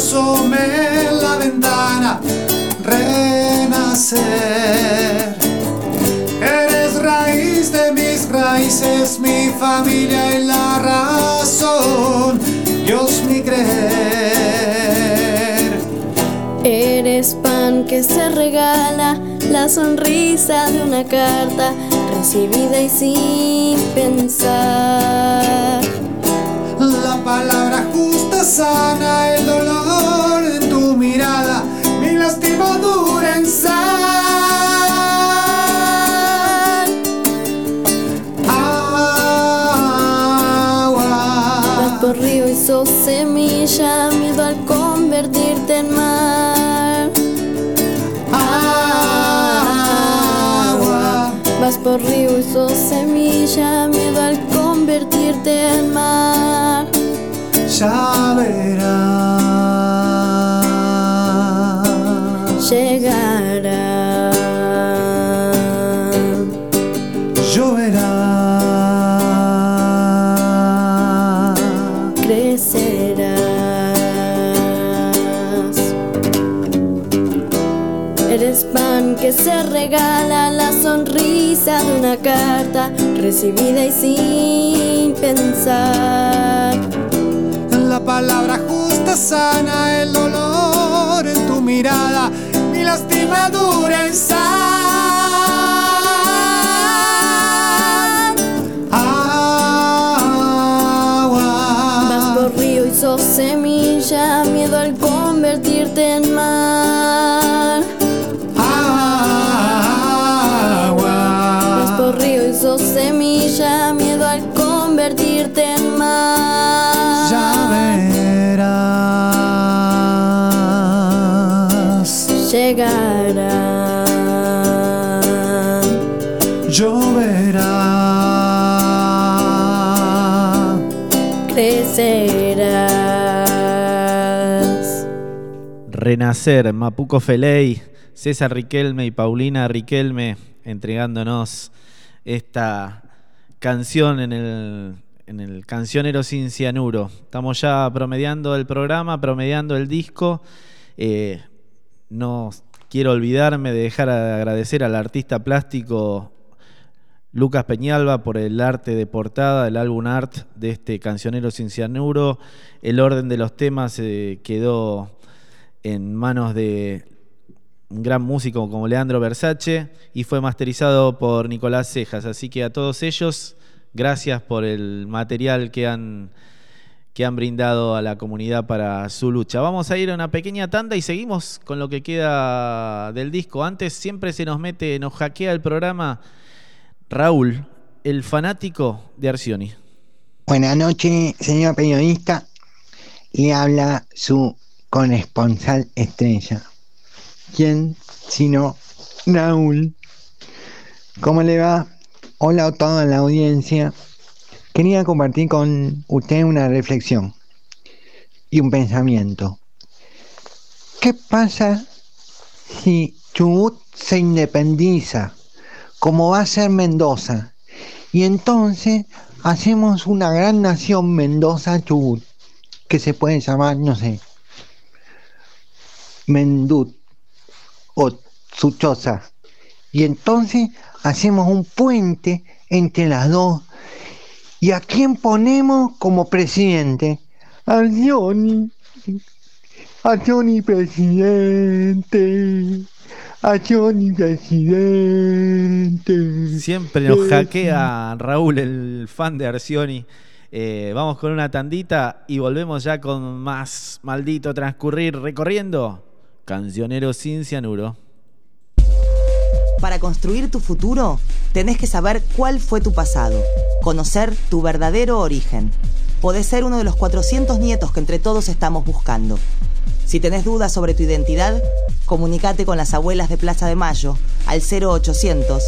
Asome en la ventana. Renacer. Eres raíz de mis raíces, mi familia y la razón. Dios mi creer. Eres pan que se regala, la sonrisa de una carta recibida y sin pensar. La palabra sana el dolor en tu mirada, mi lastimadura en sal. Vas por río y sos semilla, miedo al convertirte en mar. Agua. Vas por río y sos semilla, miedo al convertirte en mar. Ya verás. Llegará. Lloverá. crecerás. Eres pan que se regala, la sonrisa de una carta recibida y sin pensar palabra justa sana el dolor en tu mirada, mi lastimadura en sal. Agua. Vas por río y sos semilla, miedo al convertirte en mar. Agua. Vas por río y sos semilla, miedo Renacer, Mapuco Feley, César Riquelme y Paulina Riquelme entregándonos esta canción en el, en el Cancionero Sin Cianuro. Estamos ya promediando el programa, promediando el disco. Eh, no quiero olvidarme de dejar de agradecer al artista plástico Lucas Peñalba por el arte de portada, el álbum art de este Cancionero Sin Cianuro. El orden de los temas eh, quedó en manos de un gran músico como Leandro Versace y fue masterizado por Nicolás Cejas. Así que a todos ellos, gracias por el material que han, que han brindado a la comunidad para su lucha. Vamos a ir a una pequeña tanda y seguimos con lo que queda del disco. Antes siempre se nos mete, nos hackea el programa Raúl, el fanático de Arcioni. Buenas noches, señor periodista. Le habla su corresponsal estrella. ¿Quién sino Raúl? ¿Cómo le va? Hola a toda la audiencia. Quería compartir con usted una reflexión y un pensamiento. ¿Qué pasa si Chubut se independiza, como va a ser Mendoza? Y entonces hacemos una gran nación Mendoza-Chubut, que se puede llamar, no sé, Mendut o Suchosa. Y entonces hacemos un puente entre las dos. ¿Y a quién ponemos como presidente? A Johnny. A Johnny presidente. A Johnny presidente. Siempre nos Eh, hackea Raúl, el fan de Arcioni. Eh, vamos con una tandita y volvemos ya con más maldito transcurrir recorriendo Cancionero sin cianuro. Para construir tu futuro, tenés que saber cuál fue tu pasado, conocer tu verdadero origen. Podés ser uno de los 400 nietos que entre todos estamos buscando. Si tenés dudas sobre tu identidad, comunícate con las abuelas de Plaza de Mayo al 0800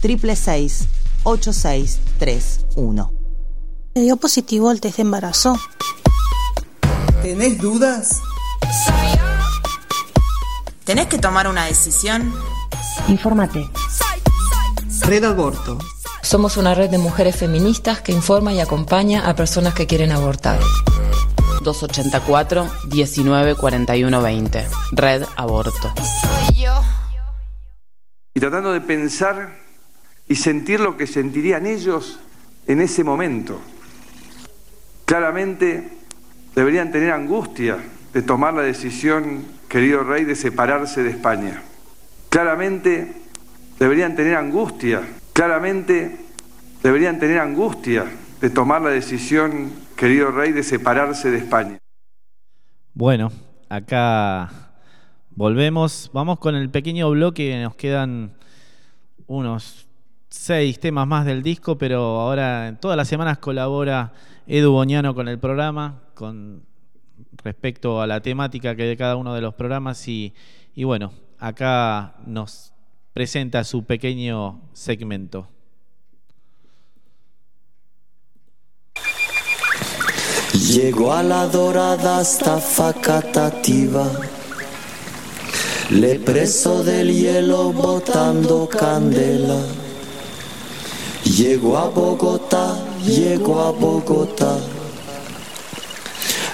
666 8631. Me dio positivo el test de embarazo. ¿Tenés dudas? ¿Tenés que tomar una decisión? Infórmate. Red Aborto. Somos una red de mujeres feministas que informa y acompaña a personas que quieren abortar. 284 19 41 20. Red Aborto. y tratando de pensar y sentir lo que sentirían ellos en ese momento. Claramente deberían tener angustia de tomar la decisión, querido rey, de separarse de España. Claramente deberían tener angustia, claramente deberían tener angustia de tomar la decisión, querido rey, de separarse de España. Bueno, acá volvemos. Vamos con el pequeño bloque. Nos quedan unos seis temas más del disco, pero ahora en todas las semanas colabora Edu Boñano con el programa, con respecto a la temática que de cada uno de los programas y, y bueno, acá nos presenta su pequeño segmento. Llegó a la dorada hasta Facatativa, le preso del hielo botando candela. Llegó a Bogotá, llegó a Bogotá,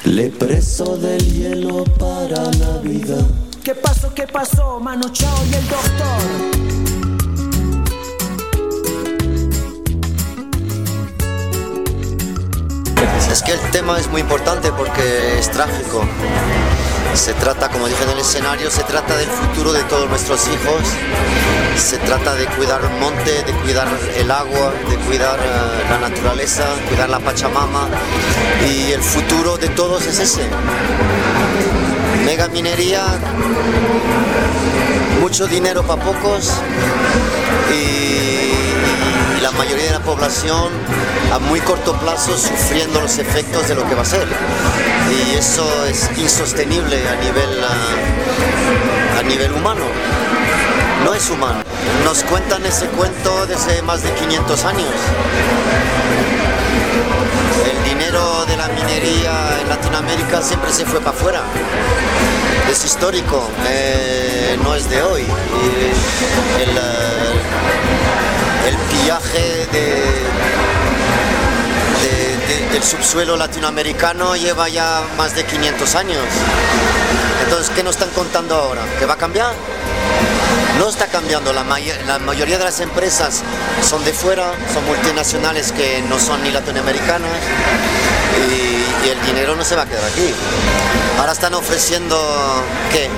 le preso del hielo para Navidad. ¿Qué pasó? ¿Qué pasó? Mano Chao y el doctor. Es que el tema es muy importante porque es trágico. Se trata, como dije en el escenario, se trata del futuro de todos nuestros hijos Se trata de cuidar el monte, de cuidar el agua, de cuidar eh, la naturaleza, cuidar la Pachamama. Y el futuro de todos es ese. Mega minería, mucho dinero para pocos y, y la mayoría de la población a muy corto plazo sufriendo los efectos de lo que va a ser. Y eso es insostenible a nivel, ah, a nivel humano. No es humano. Nos cuentan ese cuento desde más de 500 años. El dinero de la minería en Latinoamérica siempre se fue para afuera. Es histórico, eh, no es de hoy. El, eh, el pillaje de, de- subsuelo latinoamericano lleva ya más de 500 años. Entonces, ¿qué nos están contando ahora? ¿Que va a cambiar? No está cambiando, la mayoría de las empresas son de fuera, son multinacionales que no son ni latinoamericanas y, y el dinero no se va a quedar aquí. Ahora están ofreciendo, ¿qué?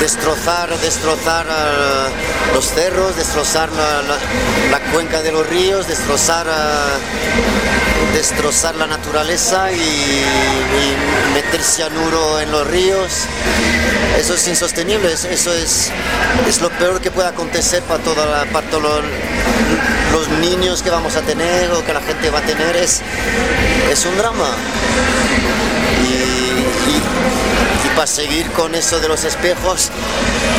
Destrozar, destrozar los cerros, destrozar la, cuenca de los ríos, destrozar, destrozar la naturaleza y, y meter cianuro en los ríos. Eso es insostenible, es- eso es, es lo peor que puede acontecer para, toda la, para todos los, los niños que vamos a tener o que la gente va a tener. Es, es un drama. Para seguir con eso de los espejos,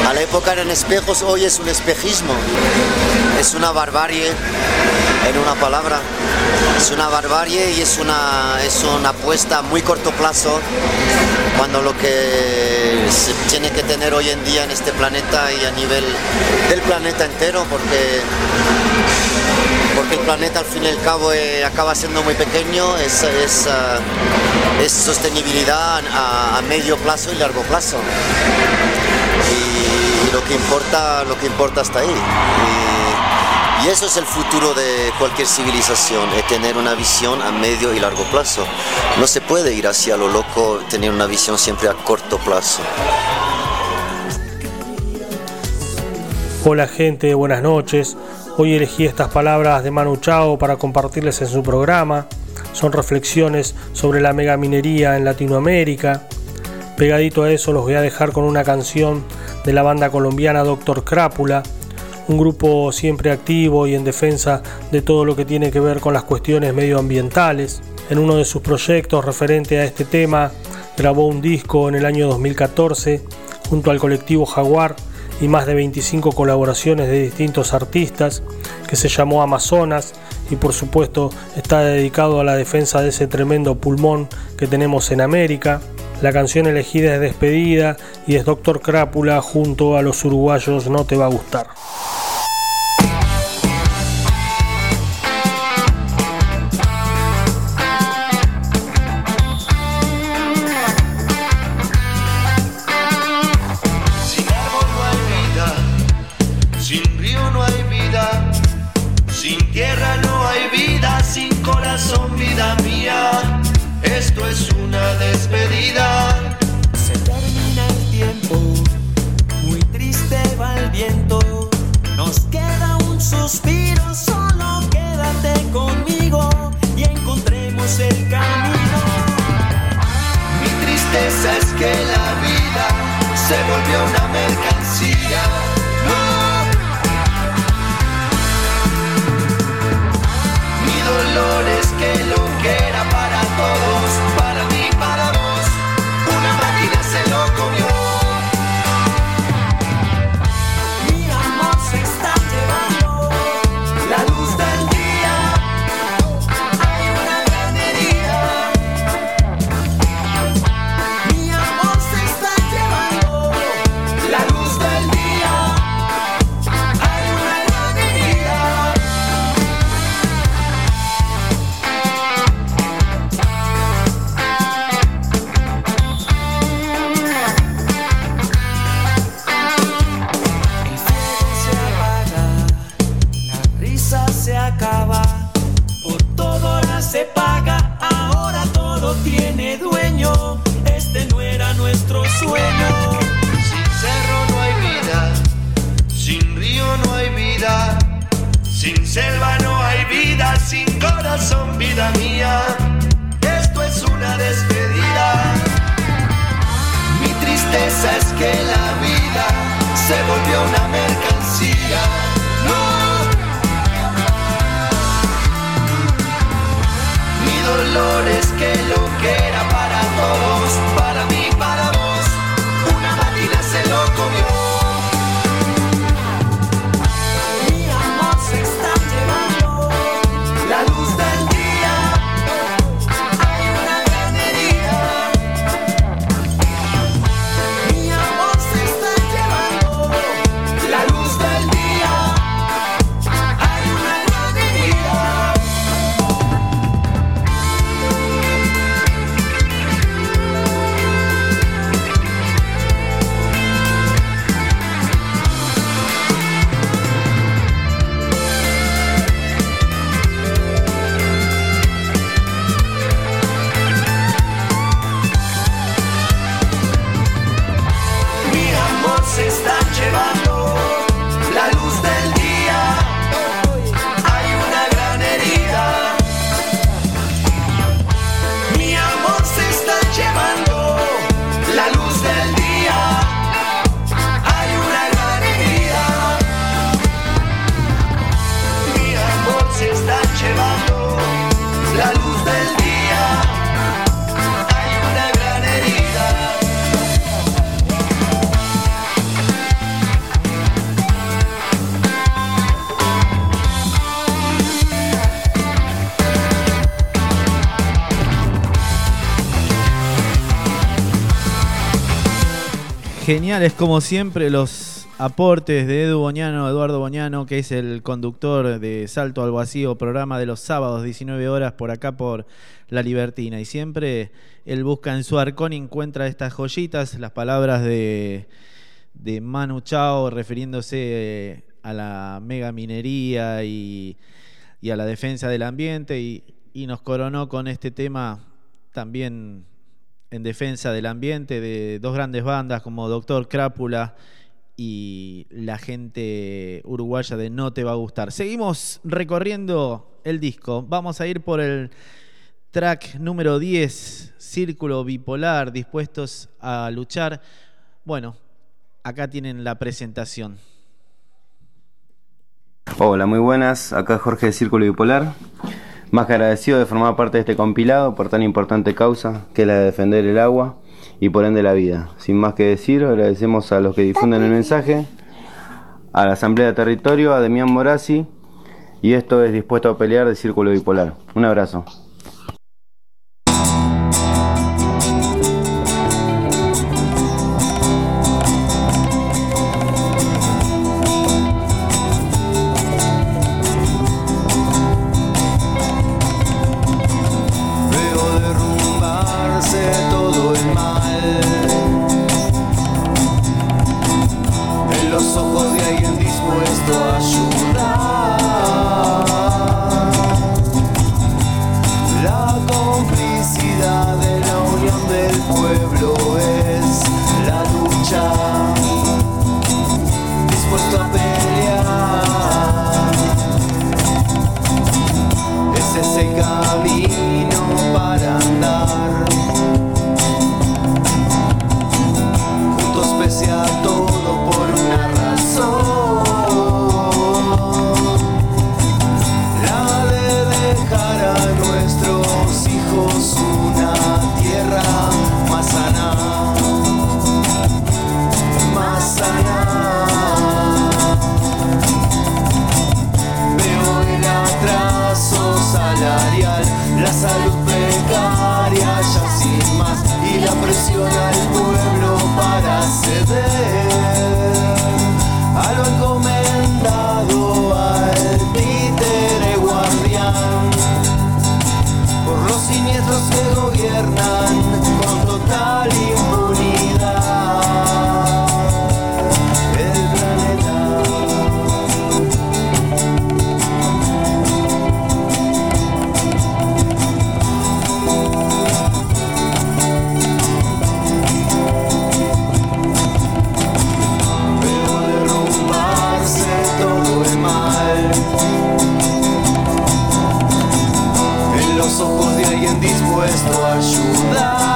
a la época eran espejos, hoy es un espejismo. Es una barbarie, en una palabra. Es una barbarie y es una, es una apuesta a muy corto plazo cuando lo que se tiene que tener hoy en día en este planeta y a nivel del planeta entero, porque porque el planeta al fin y al cabo eh, acaba siendo muy pequeño, es, es sostenibilidad a, a medio plazo y largo plazo. Y, lo que importa, lo que importa está ahí. Y, y eso es el futuro de cualquier civilización, es tener una visión a medio y largo plazo. No se puede ir hacia lo loco, tener una visión siempre a corto plazo. Hola gente, buenas noches. Hoy elegí estas palabras de Manu Chao para compartirles en su programa. Son reflexiones sobre la megaminería en Latinoamérica. Pegadito a eso los voy a dejar con una canción de la banda colombiana Doctor Crápula, un grupo siempre activo y en defensa de todo lo que tiene que ver con las cuestiones medioambientales. En uno de sus proyectos referente a este tema, grabó un disco en el año 2014 junto al colectivo Jaguar y más de 25 colaboraciones de distintos artistas que se llamó Amazonas y por supuesto está dedicado a la defensa de ese tremendo pulmón que tenemos en América. La canción elegida es Despedida y es Doctor Crápula junto a los uruguayos No Te Va a Gustar. Geniales como siempre los aportes de Edu Boñano, Eduardo Boñano, que es el conductor de Salto al Vacío, programa de los sábados 19 horas por acá por La Libertina. Y siempre él busca en su arcón y encuentra estas joyitas, las palabras de, de Manu Chao refiriéndose eh, a la mega minería y, y a la defensa del ambiente y, y nos coronó con este tema también en defensa del ambiente de dos grandes bandas como Doctor Crápula y la gente uruguaya de No Te Va a Gustar. Seguimos recorriendo el disco. Vamos a ir por el track número 10, Círculo Bipolar, dispuestos a luchar. Bueno, acá tienen la presentación. Hola, muy buenas. Acá Jorge de Círculo Bipolar. Más que agradecido de formar parte de este compilado por tan importante causa que es la de defender el agua y por ende la vida. Sin más que decir, agradecemos a los que difunden el mensaje, a la Asamblea de Territorio, a Demián Morazzi y esto es Dispuesto a Pelear de Círculo Bipolar. Un abrazo. de alguien dispuesto a ayudar.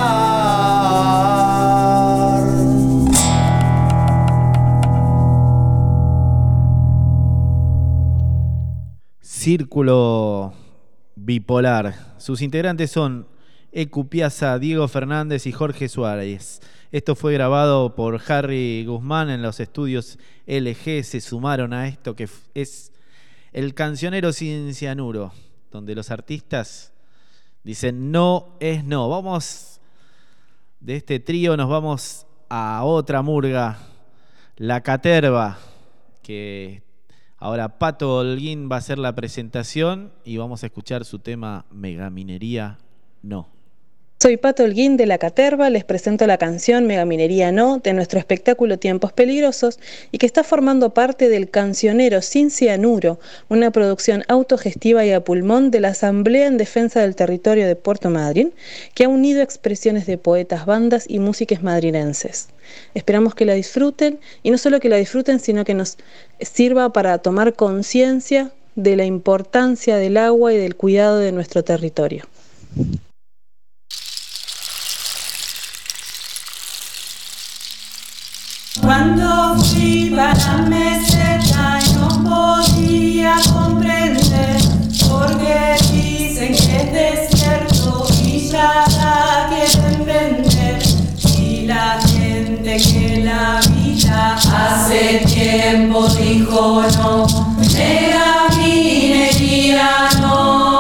Círculo bipolar. Sus integrantes son Ecu Piazza, Diego Fernández y Jorge Suárez. Esto fue grabado por Harry Guzmán en los estudios LG. Se sumaron a esto que es el cancionero sin cianuro, donde los artistas dicen no es no. Vamos de este trío, nos vamos a otra murga, La Caterva, que ahora Pato Holguín va a hacer la presentación y vamos a escuchar su tema Megaminería No. Soy Pato Holguín de La Caterva, les presento la canción Megaminería No de nuestro espectáculo Tiempos Peligrosos y que está formando parte del Cancionero Sin Cianuro, una producción autogestiva y a pulmón de la Asamblea en Defensa del Territorio de Puerto Madryn, que ha unido expresiones de poetas, bandas y músicos madrinenses. Esperamos que la disfruten y no solo que la disfruten, sino que nos sirva para tomar conciencia de la importancia del agua y del cuidado de nuestro territorio. Cuando fui para la meseta no podía comprender porque dicen que es desierto y ya la quieren vender. Y la gente que la habita hace tiempo dijo no, mega minería no.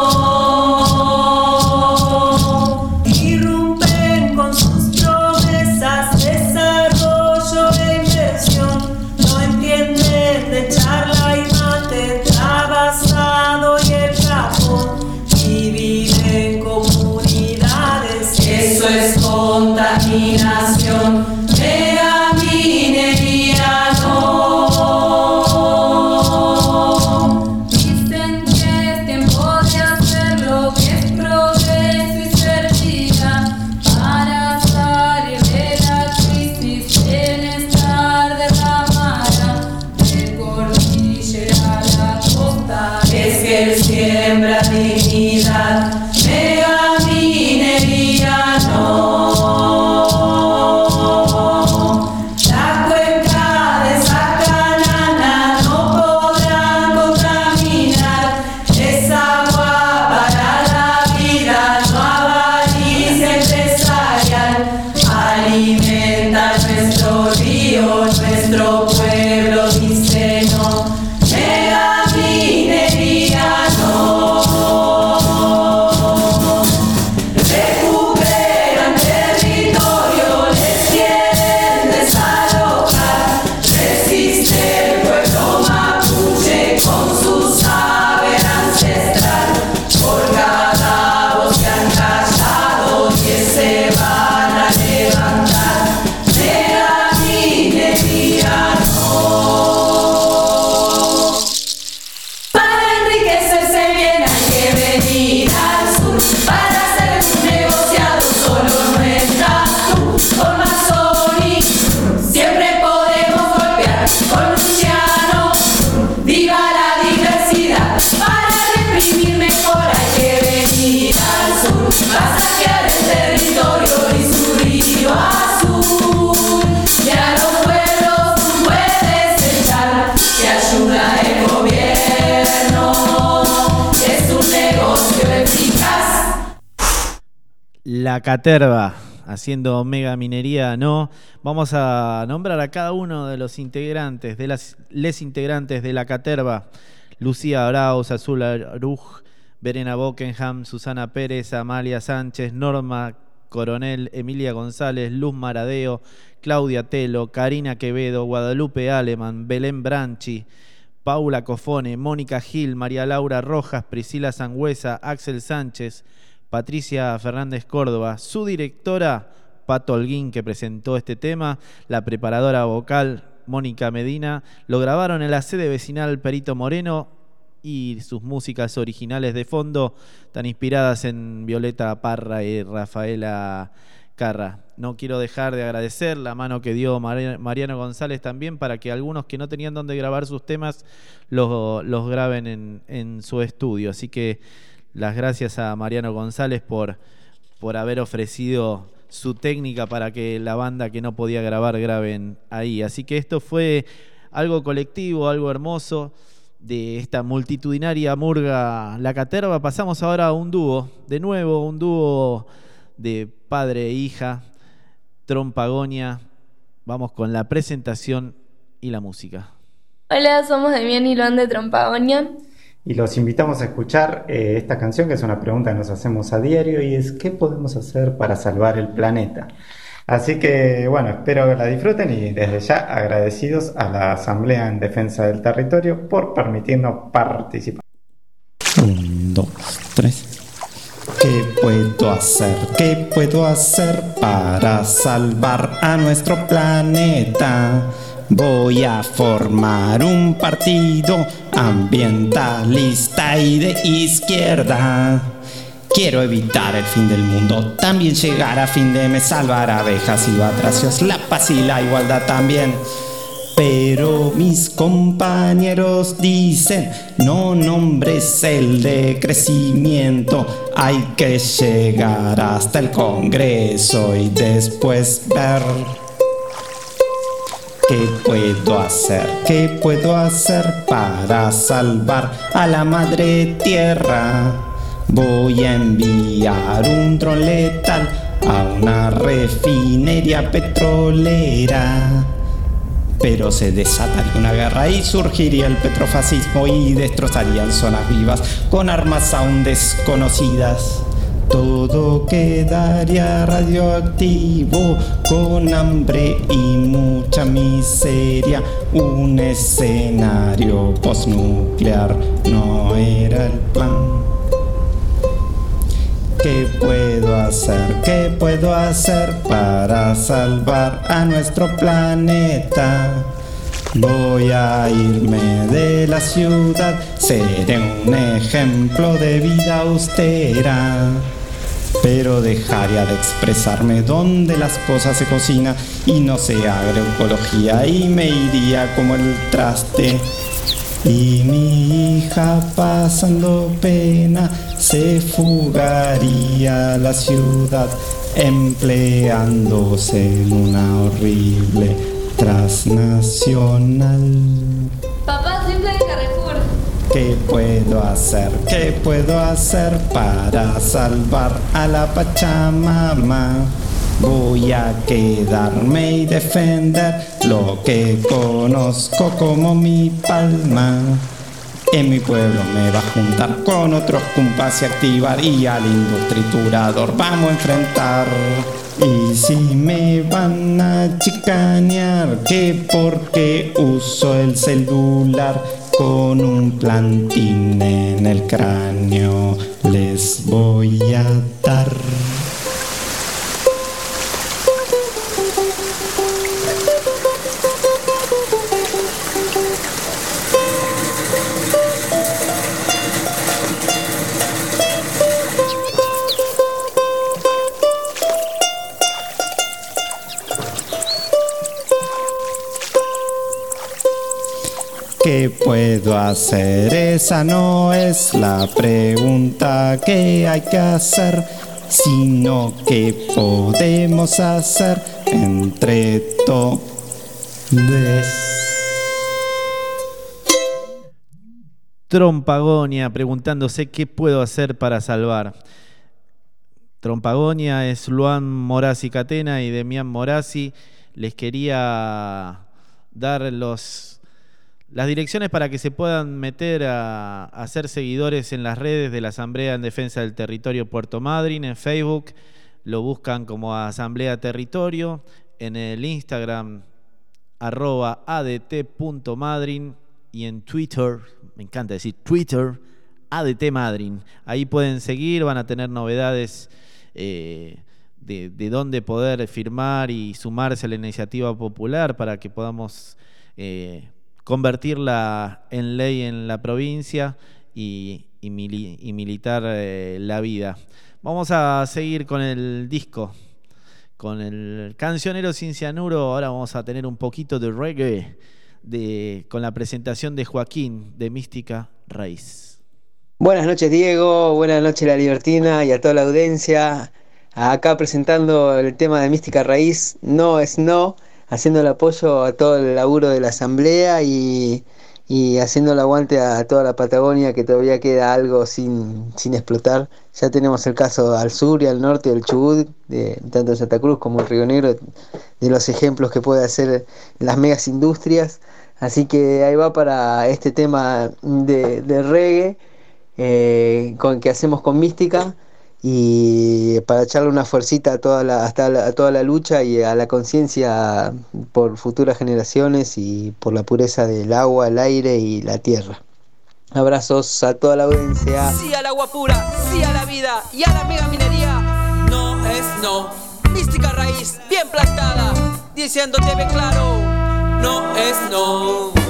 Contaminación. Caterva, haciendo mega minería, no. Vamos a nombrar a cada uno de los integrantes, de las les integrantes de La Caterva. Lucía Arauz, Azul Aruj, Verena Bockenham, Susana Pérez, Amalia Sánchez, Norma Coronel, Emilia González, Luz Maradeo, Claudia Telo, Karina Quevedo, Guadalupe Aleman, Belén Branchi, Paula Cofone, Mónica Gil, María Laura Rojas, Priscila Sangüesa, Axel Sánchez, Patricia Fernández Córdoba, su directora Pato Holguín que presentó este tema, la preparadora vocal Mónica Medina, lo grabaron en la sede vecinal Perito Moreno y sus músicas originales de fondo, tan inspiradas en Violeta Parra y Rafaela Carra. No quiero dejar de agradecer la mano que dio Mari- Mariano González también para que algunos que no tenían dónde grabar sus temas los, graben en, en su estudio. Así que las gracias a Mariano González por, por haber ofrecido su técnica para que la banda que no podía grabar graben ahí. Así que esto fue algo colectivo, algo hermoso de esta multitudinaria murga La Caterva, pasamos ahora a un dúo, de nuevo un dúo de padre e hija, Trompagonia. Vamos con la presentación y la música. Hola, somos Demián y Luan de Trompagonia. Y los invitamos a escuchar eh, esta canción, que es una pregunta que nos hacemos a diario, y es ¿qué podemos hacer para salvar el planeta? Así que bueno, espero que la disfruten y desde ya agradecidos a la Asamblea en Defensa del Territorio por permitirnos participar. Un, dos, tres. ¿Qué puedo hacer? ¿Qué puedo hacer para salvar a nuestro planeta? Voy a formar un partido ambientalista y de izquierda. Quiero evitar el fin del mundo, también llegar a fin de mes, salvar abejas y batracios, la paz y la igualdad también. Pero mis compañeros dicen, no nombres el decrecimiento, hay que llegar hasta el Congreso y después ver ¿Qué puedo hacer? ¿Qué puedo hacer para salvar a la madre tierra? Voy a enviar un dron letal a una refinería petrolera. Pero se desataría una guerra y surgiría el petrofascismo y destrozarían zonas vivas con armas aún desconocidas. Todo quedaría radioactivo con hambre y mucha miseria. Un escenario postnuclear no era el plan. ¿Qué puedo hacer? ¿Qué puedo hacer para salvar a nuestro planeta? Voy a irme de la ciudad, seré un ejemplo de vida austera. Pero dejaría de expresarme donde las cosas se cocinan y no se agroecología y me iría como el traste. Y mi hija pasando pena se fugaría a la ciudad empleándose en una horrible transnacional. Papá. ¿Qué puedo hacer? ¿Qué puedo hacer para salvar a la Pachamama? Voy a quedarme y defender lo que conozco como mi palma. En mi pueblo me va a juntar con otros cumpas y activar y al industriturador vamos a enfrentar. Y si me van a chicanear, que porque uso el celular con un plantín en el cráneo, les voy a dar. ¿Qué puedo hacer? Esa no es la pregunta que hay que hacer, sino qué podemos hacer entre todos. Trompagonia preguntándose qué puedo hacer para salvar. Trompagonia es Luan Morazzi Catena y Demián Morazzi. Les quería dar los, las direcciones para que se puedan meter a, a ser seguidores en las redes de la Asamblea en Defensa del Territorio Puerto Madryn en Facebook. Lo buscan como Asamblea Territorio. En el Instagram arroba adt.madrin y en Twitter, me encanta decir Twitter, ADT Madrin. Ahí pueden seguir, van a tener novedades eh, de, de dónde poder firmar y sumarse a la iniciativa popular para que podamos eh, convertirla en ley en la provincia y, y y militar eh, la vida. Vamos a seguir con el disco con el cancionero sin cianuro. Ahora vamos a tener un poquito de reggae de, con la presentación de Joaquín de Mística Raíz. Buenas noches Diego, buenas noches La Libertina y a toda la audiencia. Acá presentando el tema de Mística Raíz, no es no, haciendo el apoyo a todo el laburo de la asamblea y, y haciendo el aguante a toda la Patagonia que todavía queda algo sin, sin explotar. Ya tenemos el caso al sur y al norte del Chubut, de, tanto en Santa Cruz como en Río Negro, de los ejemplos que puede hacer las megas industrias. Así que ahí va para este tema de, de reggae eh, con que hacemos con Mística y para echarle una fuercita a toda la, hasta la- a toda la lucha y a la conciencia por futuras generaciones y por la pureza del agua, el aire y la tierra. Abrazos a toda la audiencia. Sí al agua pura, sí a la vida y a la mega minería. No es no. Mística raíz, bien plantada, diciéndote bien claro. No es no.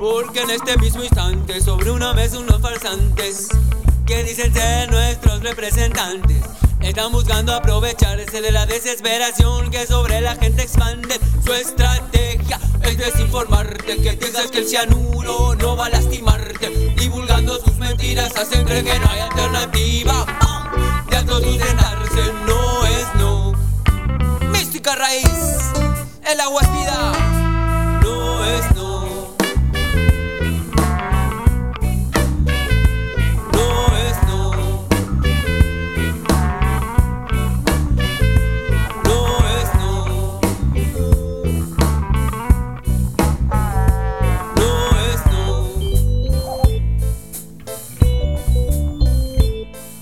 Porque en este mismo instante sobre una mesa unos farsantes. Que dicen ser nuestros representantes están buscando aprovecharse de la desesperación que sobre la gente expande. Su estrategia es desinformarte que piensas que el cianuro no va a lastimarte. Divulgando sus mentiras hacen creer que no hay alternativa. De autosustentarse no es no. Mística raíz el agua es vida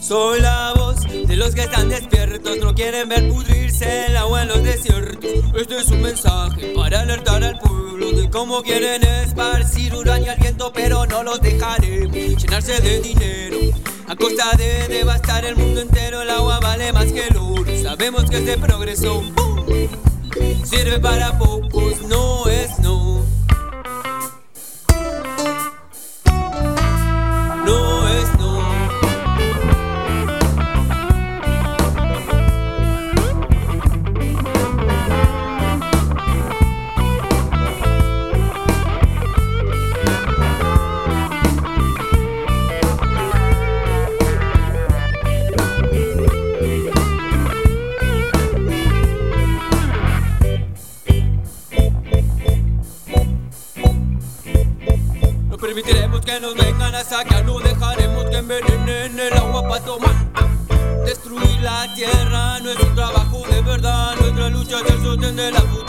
Soy la voz de los que están despiertos, no quieren ver pudrirse el agua en los desiertos. Este es un mensaje para alertar al pueblo de cómo quieren esparcir uranio al viento, pero no los dejaré llenarse de dinero. A costa de devastar el mundo entero, el agua vale más que el oro. Sabemos que este progreso sirve para pocos, no es no. Sacar, no dejaremos que envenenen el agua para tomar. Destruir la tierra no es un trabajo de verdad, nuestra lucha es el de la futura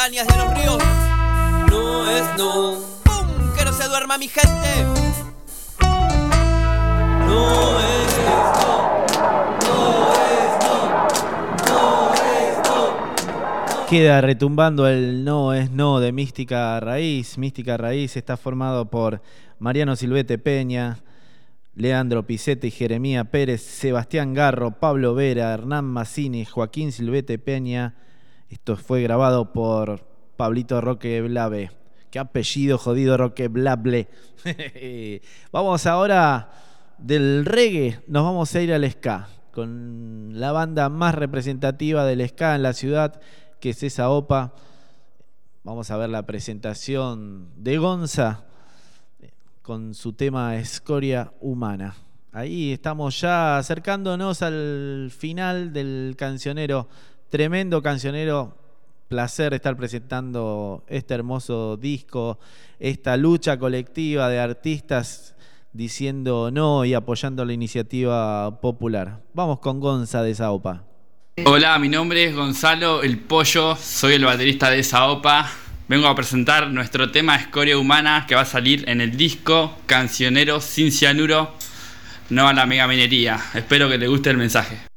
montañas los ríos. No es no. ¡Pum! Que no se duerma mi gente. No es no. No es no. No es no. Queda retumbando el no es no de Mística Raíz. Mística Raíz está formado por Mariano Silvete Peña, Leandro Pisetti y Jeremía Pérez, Sebastián Garro, Pablo Vera, Hernán Massini, Joaquín Silvete Peña. Esto fue grabado por Pablito Roque Blave. Qué apellido jodido Roque Blable. vamos ahora del reggae, nos vamos a ir al ska, con la banda más representativa del ska en la ciudad, que es esa OPA. Vamos a ver la presentación de Gonza con su tema Escoria Humana. Ahí estamos ya acercándonos al final del cancionero. Tremendo cancionero. Placer estar presentando este hermoso disco, esta lucha colectiva de artistas diciendo no y apoyando la iniciativa popular. Vamos con Gonza de Saupa. Hola, mi nombre es Gonzalo El Pollo, soy el baterista de Saopa. Vengo a presentar nuestro tema Escoria Humana que va a salir en el disco Cancionero sin cianuro, no a la mega minería. Espero que te guste el mensaje.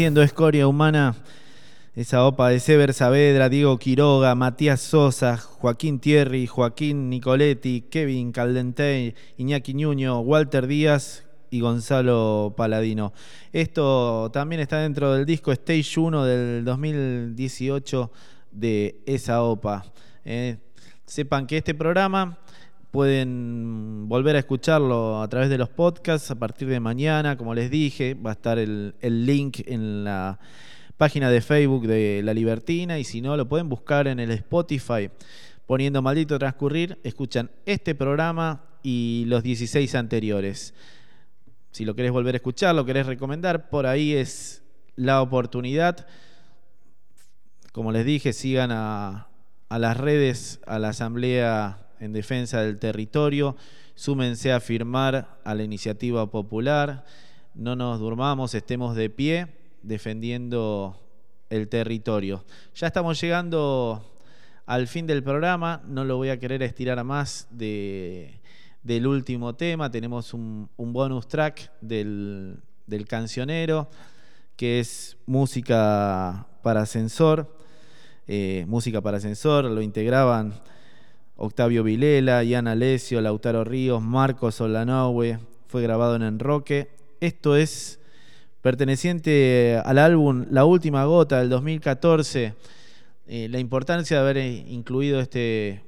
Haciendo escoria humana. Esa OPA de Sever Saavedra, Diego Quiroga, Matías Sosa, Joaquín Thierry, Joaquín Nicoletti, Kevin Caldentey, Iñaki Ñuño, Walter Díaz y Gonzalo Paladino. Esto también está dentro del disco Stage 1 del 2018 de esa OPA. Eh, sepan que este programa pueden volver a escucharlo a través de los podcasts a partir de mañana, como les dije, va a estar el, el link en la página de Facebook de La Libertina y si no, lo pueden buscar en el Spotify poniendo maldito transcurrir, escuchan este programa y los 16 anteriores. Si lo querés volver a escuchar, lo querés recomendar, por ahí es la oportunidad. Como les dije, sigan a, a las redes, a la Asamblea en Defensa del Territorio, súmense a firmar a la iniciativa popular, no nos durmamos, estemos de pie defendiendo el territorio. Ya estamos llegando al fin del programa, no lo voy a querer estirar más de, del último tema, tenemos un, bonus track del, del cancionero, que es música para ascensor, eh, música para ascensor, lo integraban Octavio Vilela, Ian Alessio, Lautaro Ríos, Marcos Solanowe, fue grabado en Enroque. Esto es perteneciente al álbum La Última Gota del 2014. Eh, la importancia de haber incluido este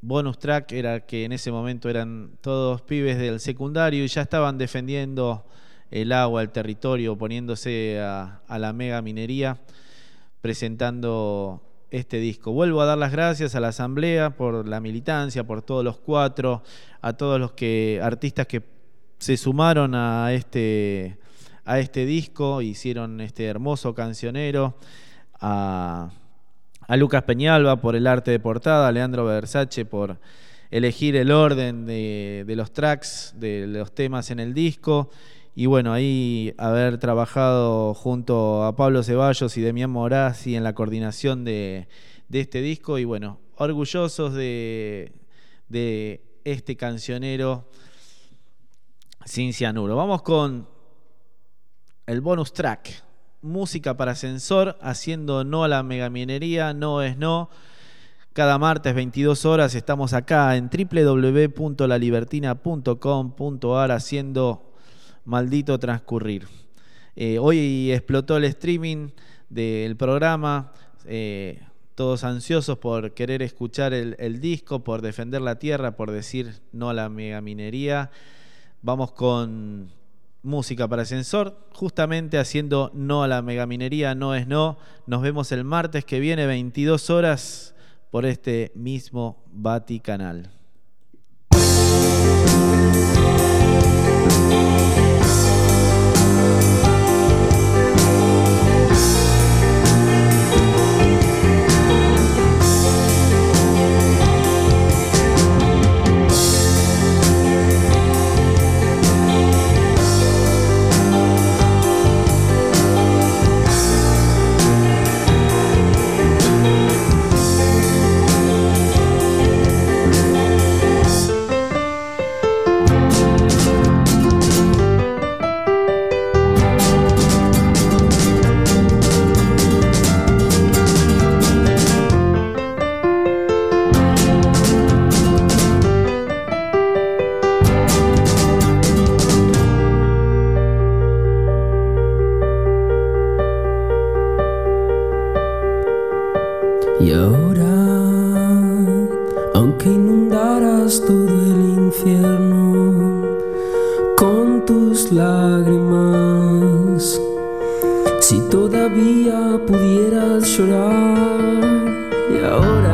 bonus track era que en ese momento eran todos pibes del secundario y ya estaban defendiendo el agua, el territorio, poniéndose a la mega minería, presentando este disco. Vuelvo a dar las gracias a la asamblea por la militancia, por todos los cuatro, a todos los que artistas que se sumaron a este a este disco, hicieron este hermoso cancionero, a, a Lucas Peñalba por el arte de portada, a Leandro Versace por elegir el orden de, de los tracks, de los temas en el disco. Y bueno, ahí haber trabajado junto a Pablo Ceballos y Demián Morazzi en la coordinación de, este disco. Y bueno, orgullosos de, de este cancionero sin cianuro. Vamos con el bonus track. Música para ascensor, haciendo no a la megaminería, no es no. Cada martes 22 horas estamos acá en www.lalibertina.com.ar haciendo maldito transcurrir. Eh, hoy explotó el streaming del programa, eh, todos ansiosos por querer escuchar el, disco, por defender la tierra, por decir no a la megaminería. Vamos con música para ascensor, justamente haciendo no a la megaminería, no es no. Nos vemos el martes que viene, 22 horas, por este mismo Vaticanal. Aunque inundaras todo el infierno con tus lágrimas, si todavía pudieras llorar, y ahora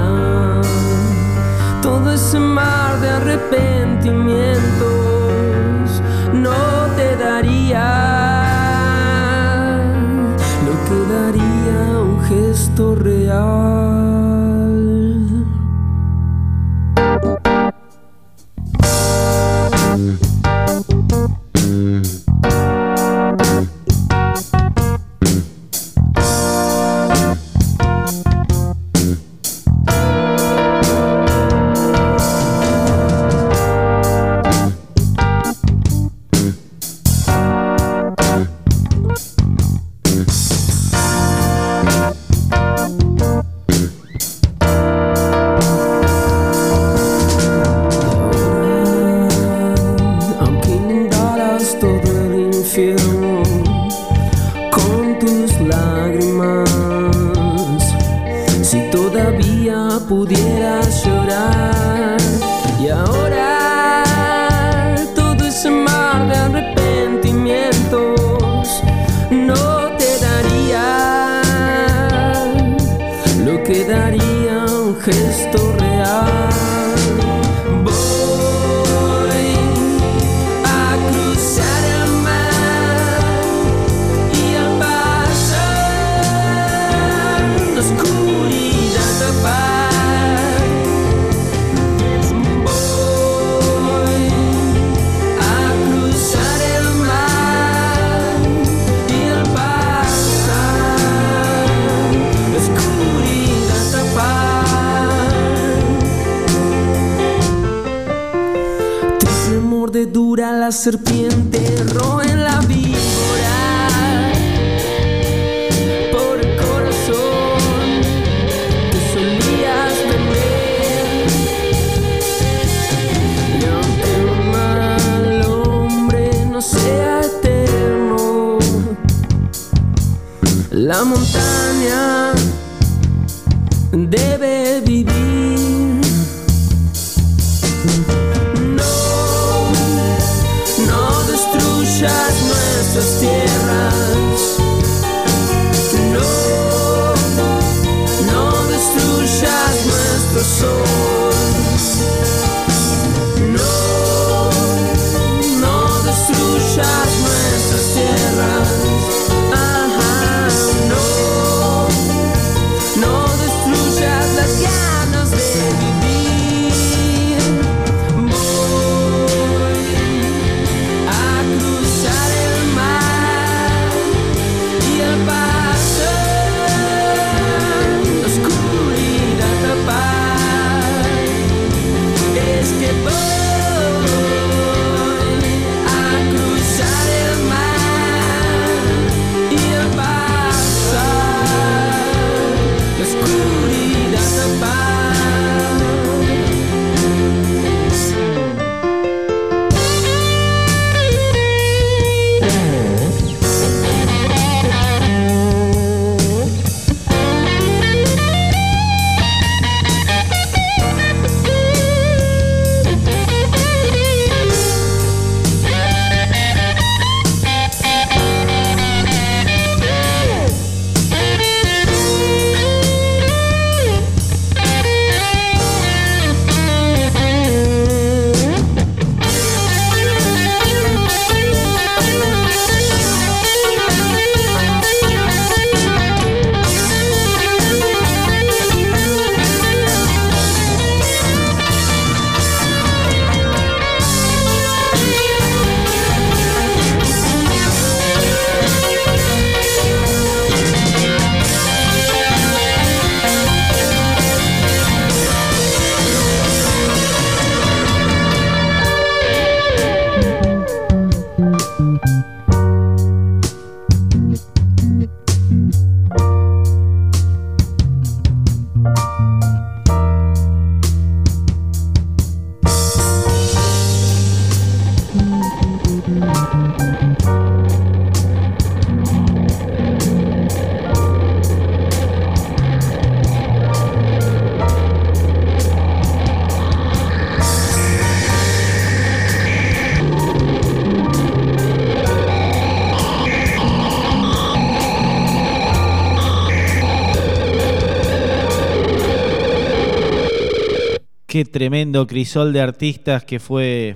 tremendo crisol de artistas que fue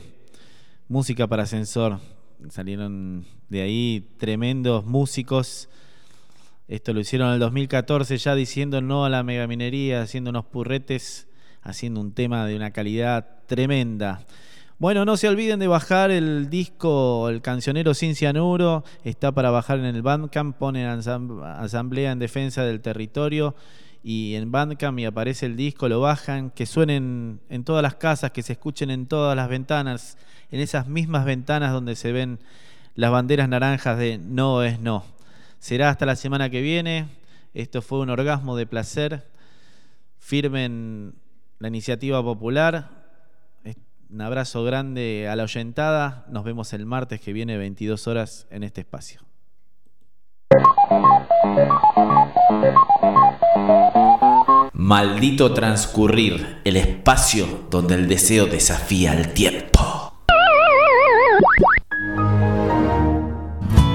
música para ascensor. Salieron de ahí tremendos músicos. Esto lo hicieron en el 2014 ya diciendo no a la megaminería, haciendo unos purretes, haciendo un tema de una calidad tremenda. Bueno, no se olviden de bajar el disco El Cancionero Sin Cianuro. Está para bajar en el Bandcamp. Ponen Asam- Asamblea en Defensa del Territorio. Y en Bandcamp y aparece el disco, lo bajan. Que suenen en todas las casas, que se escuchen en todas las ventanas. En esas mismas ventanas donde se ven las banderas naranjas de no es no. Será hasta la semana que viene. Esto fue un orgasmo de placer. Firmen la iniciativa popular. Un abrazo grande a la oyentada. Nos vemos el martes que viene, 22 horas, en este espacio. Maldito transcurrir, el espacio donde el deseo desafía al tiempo.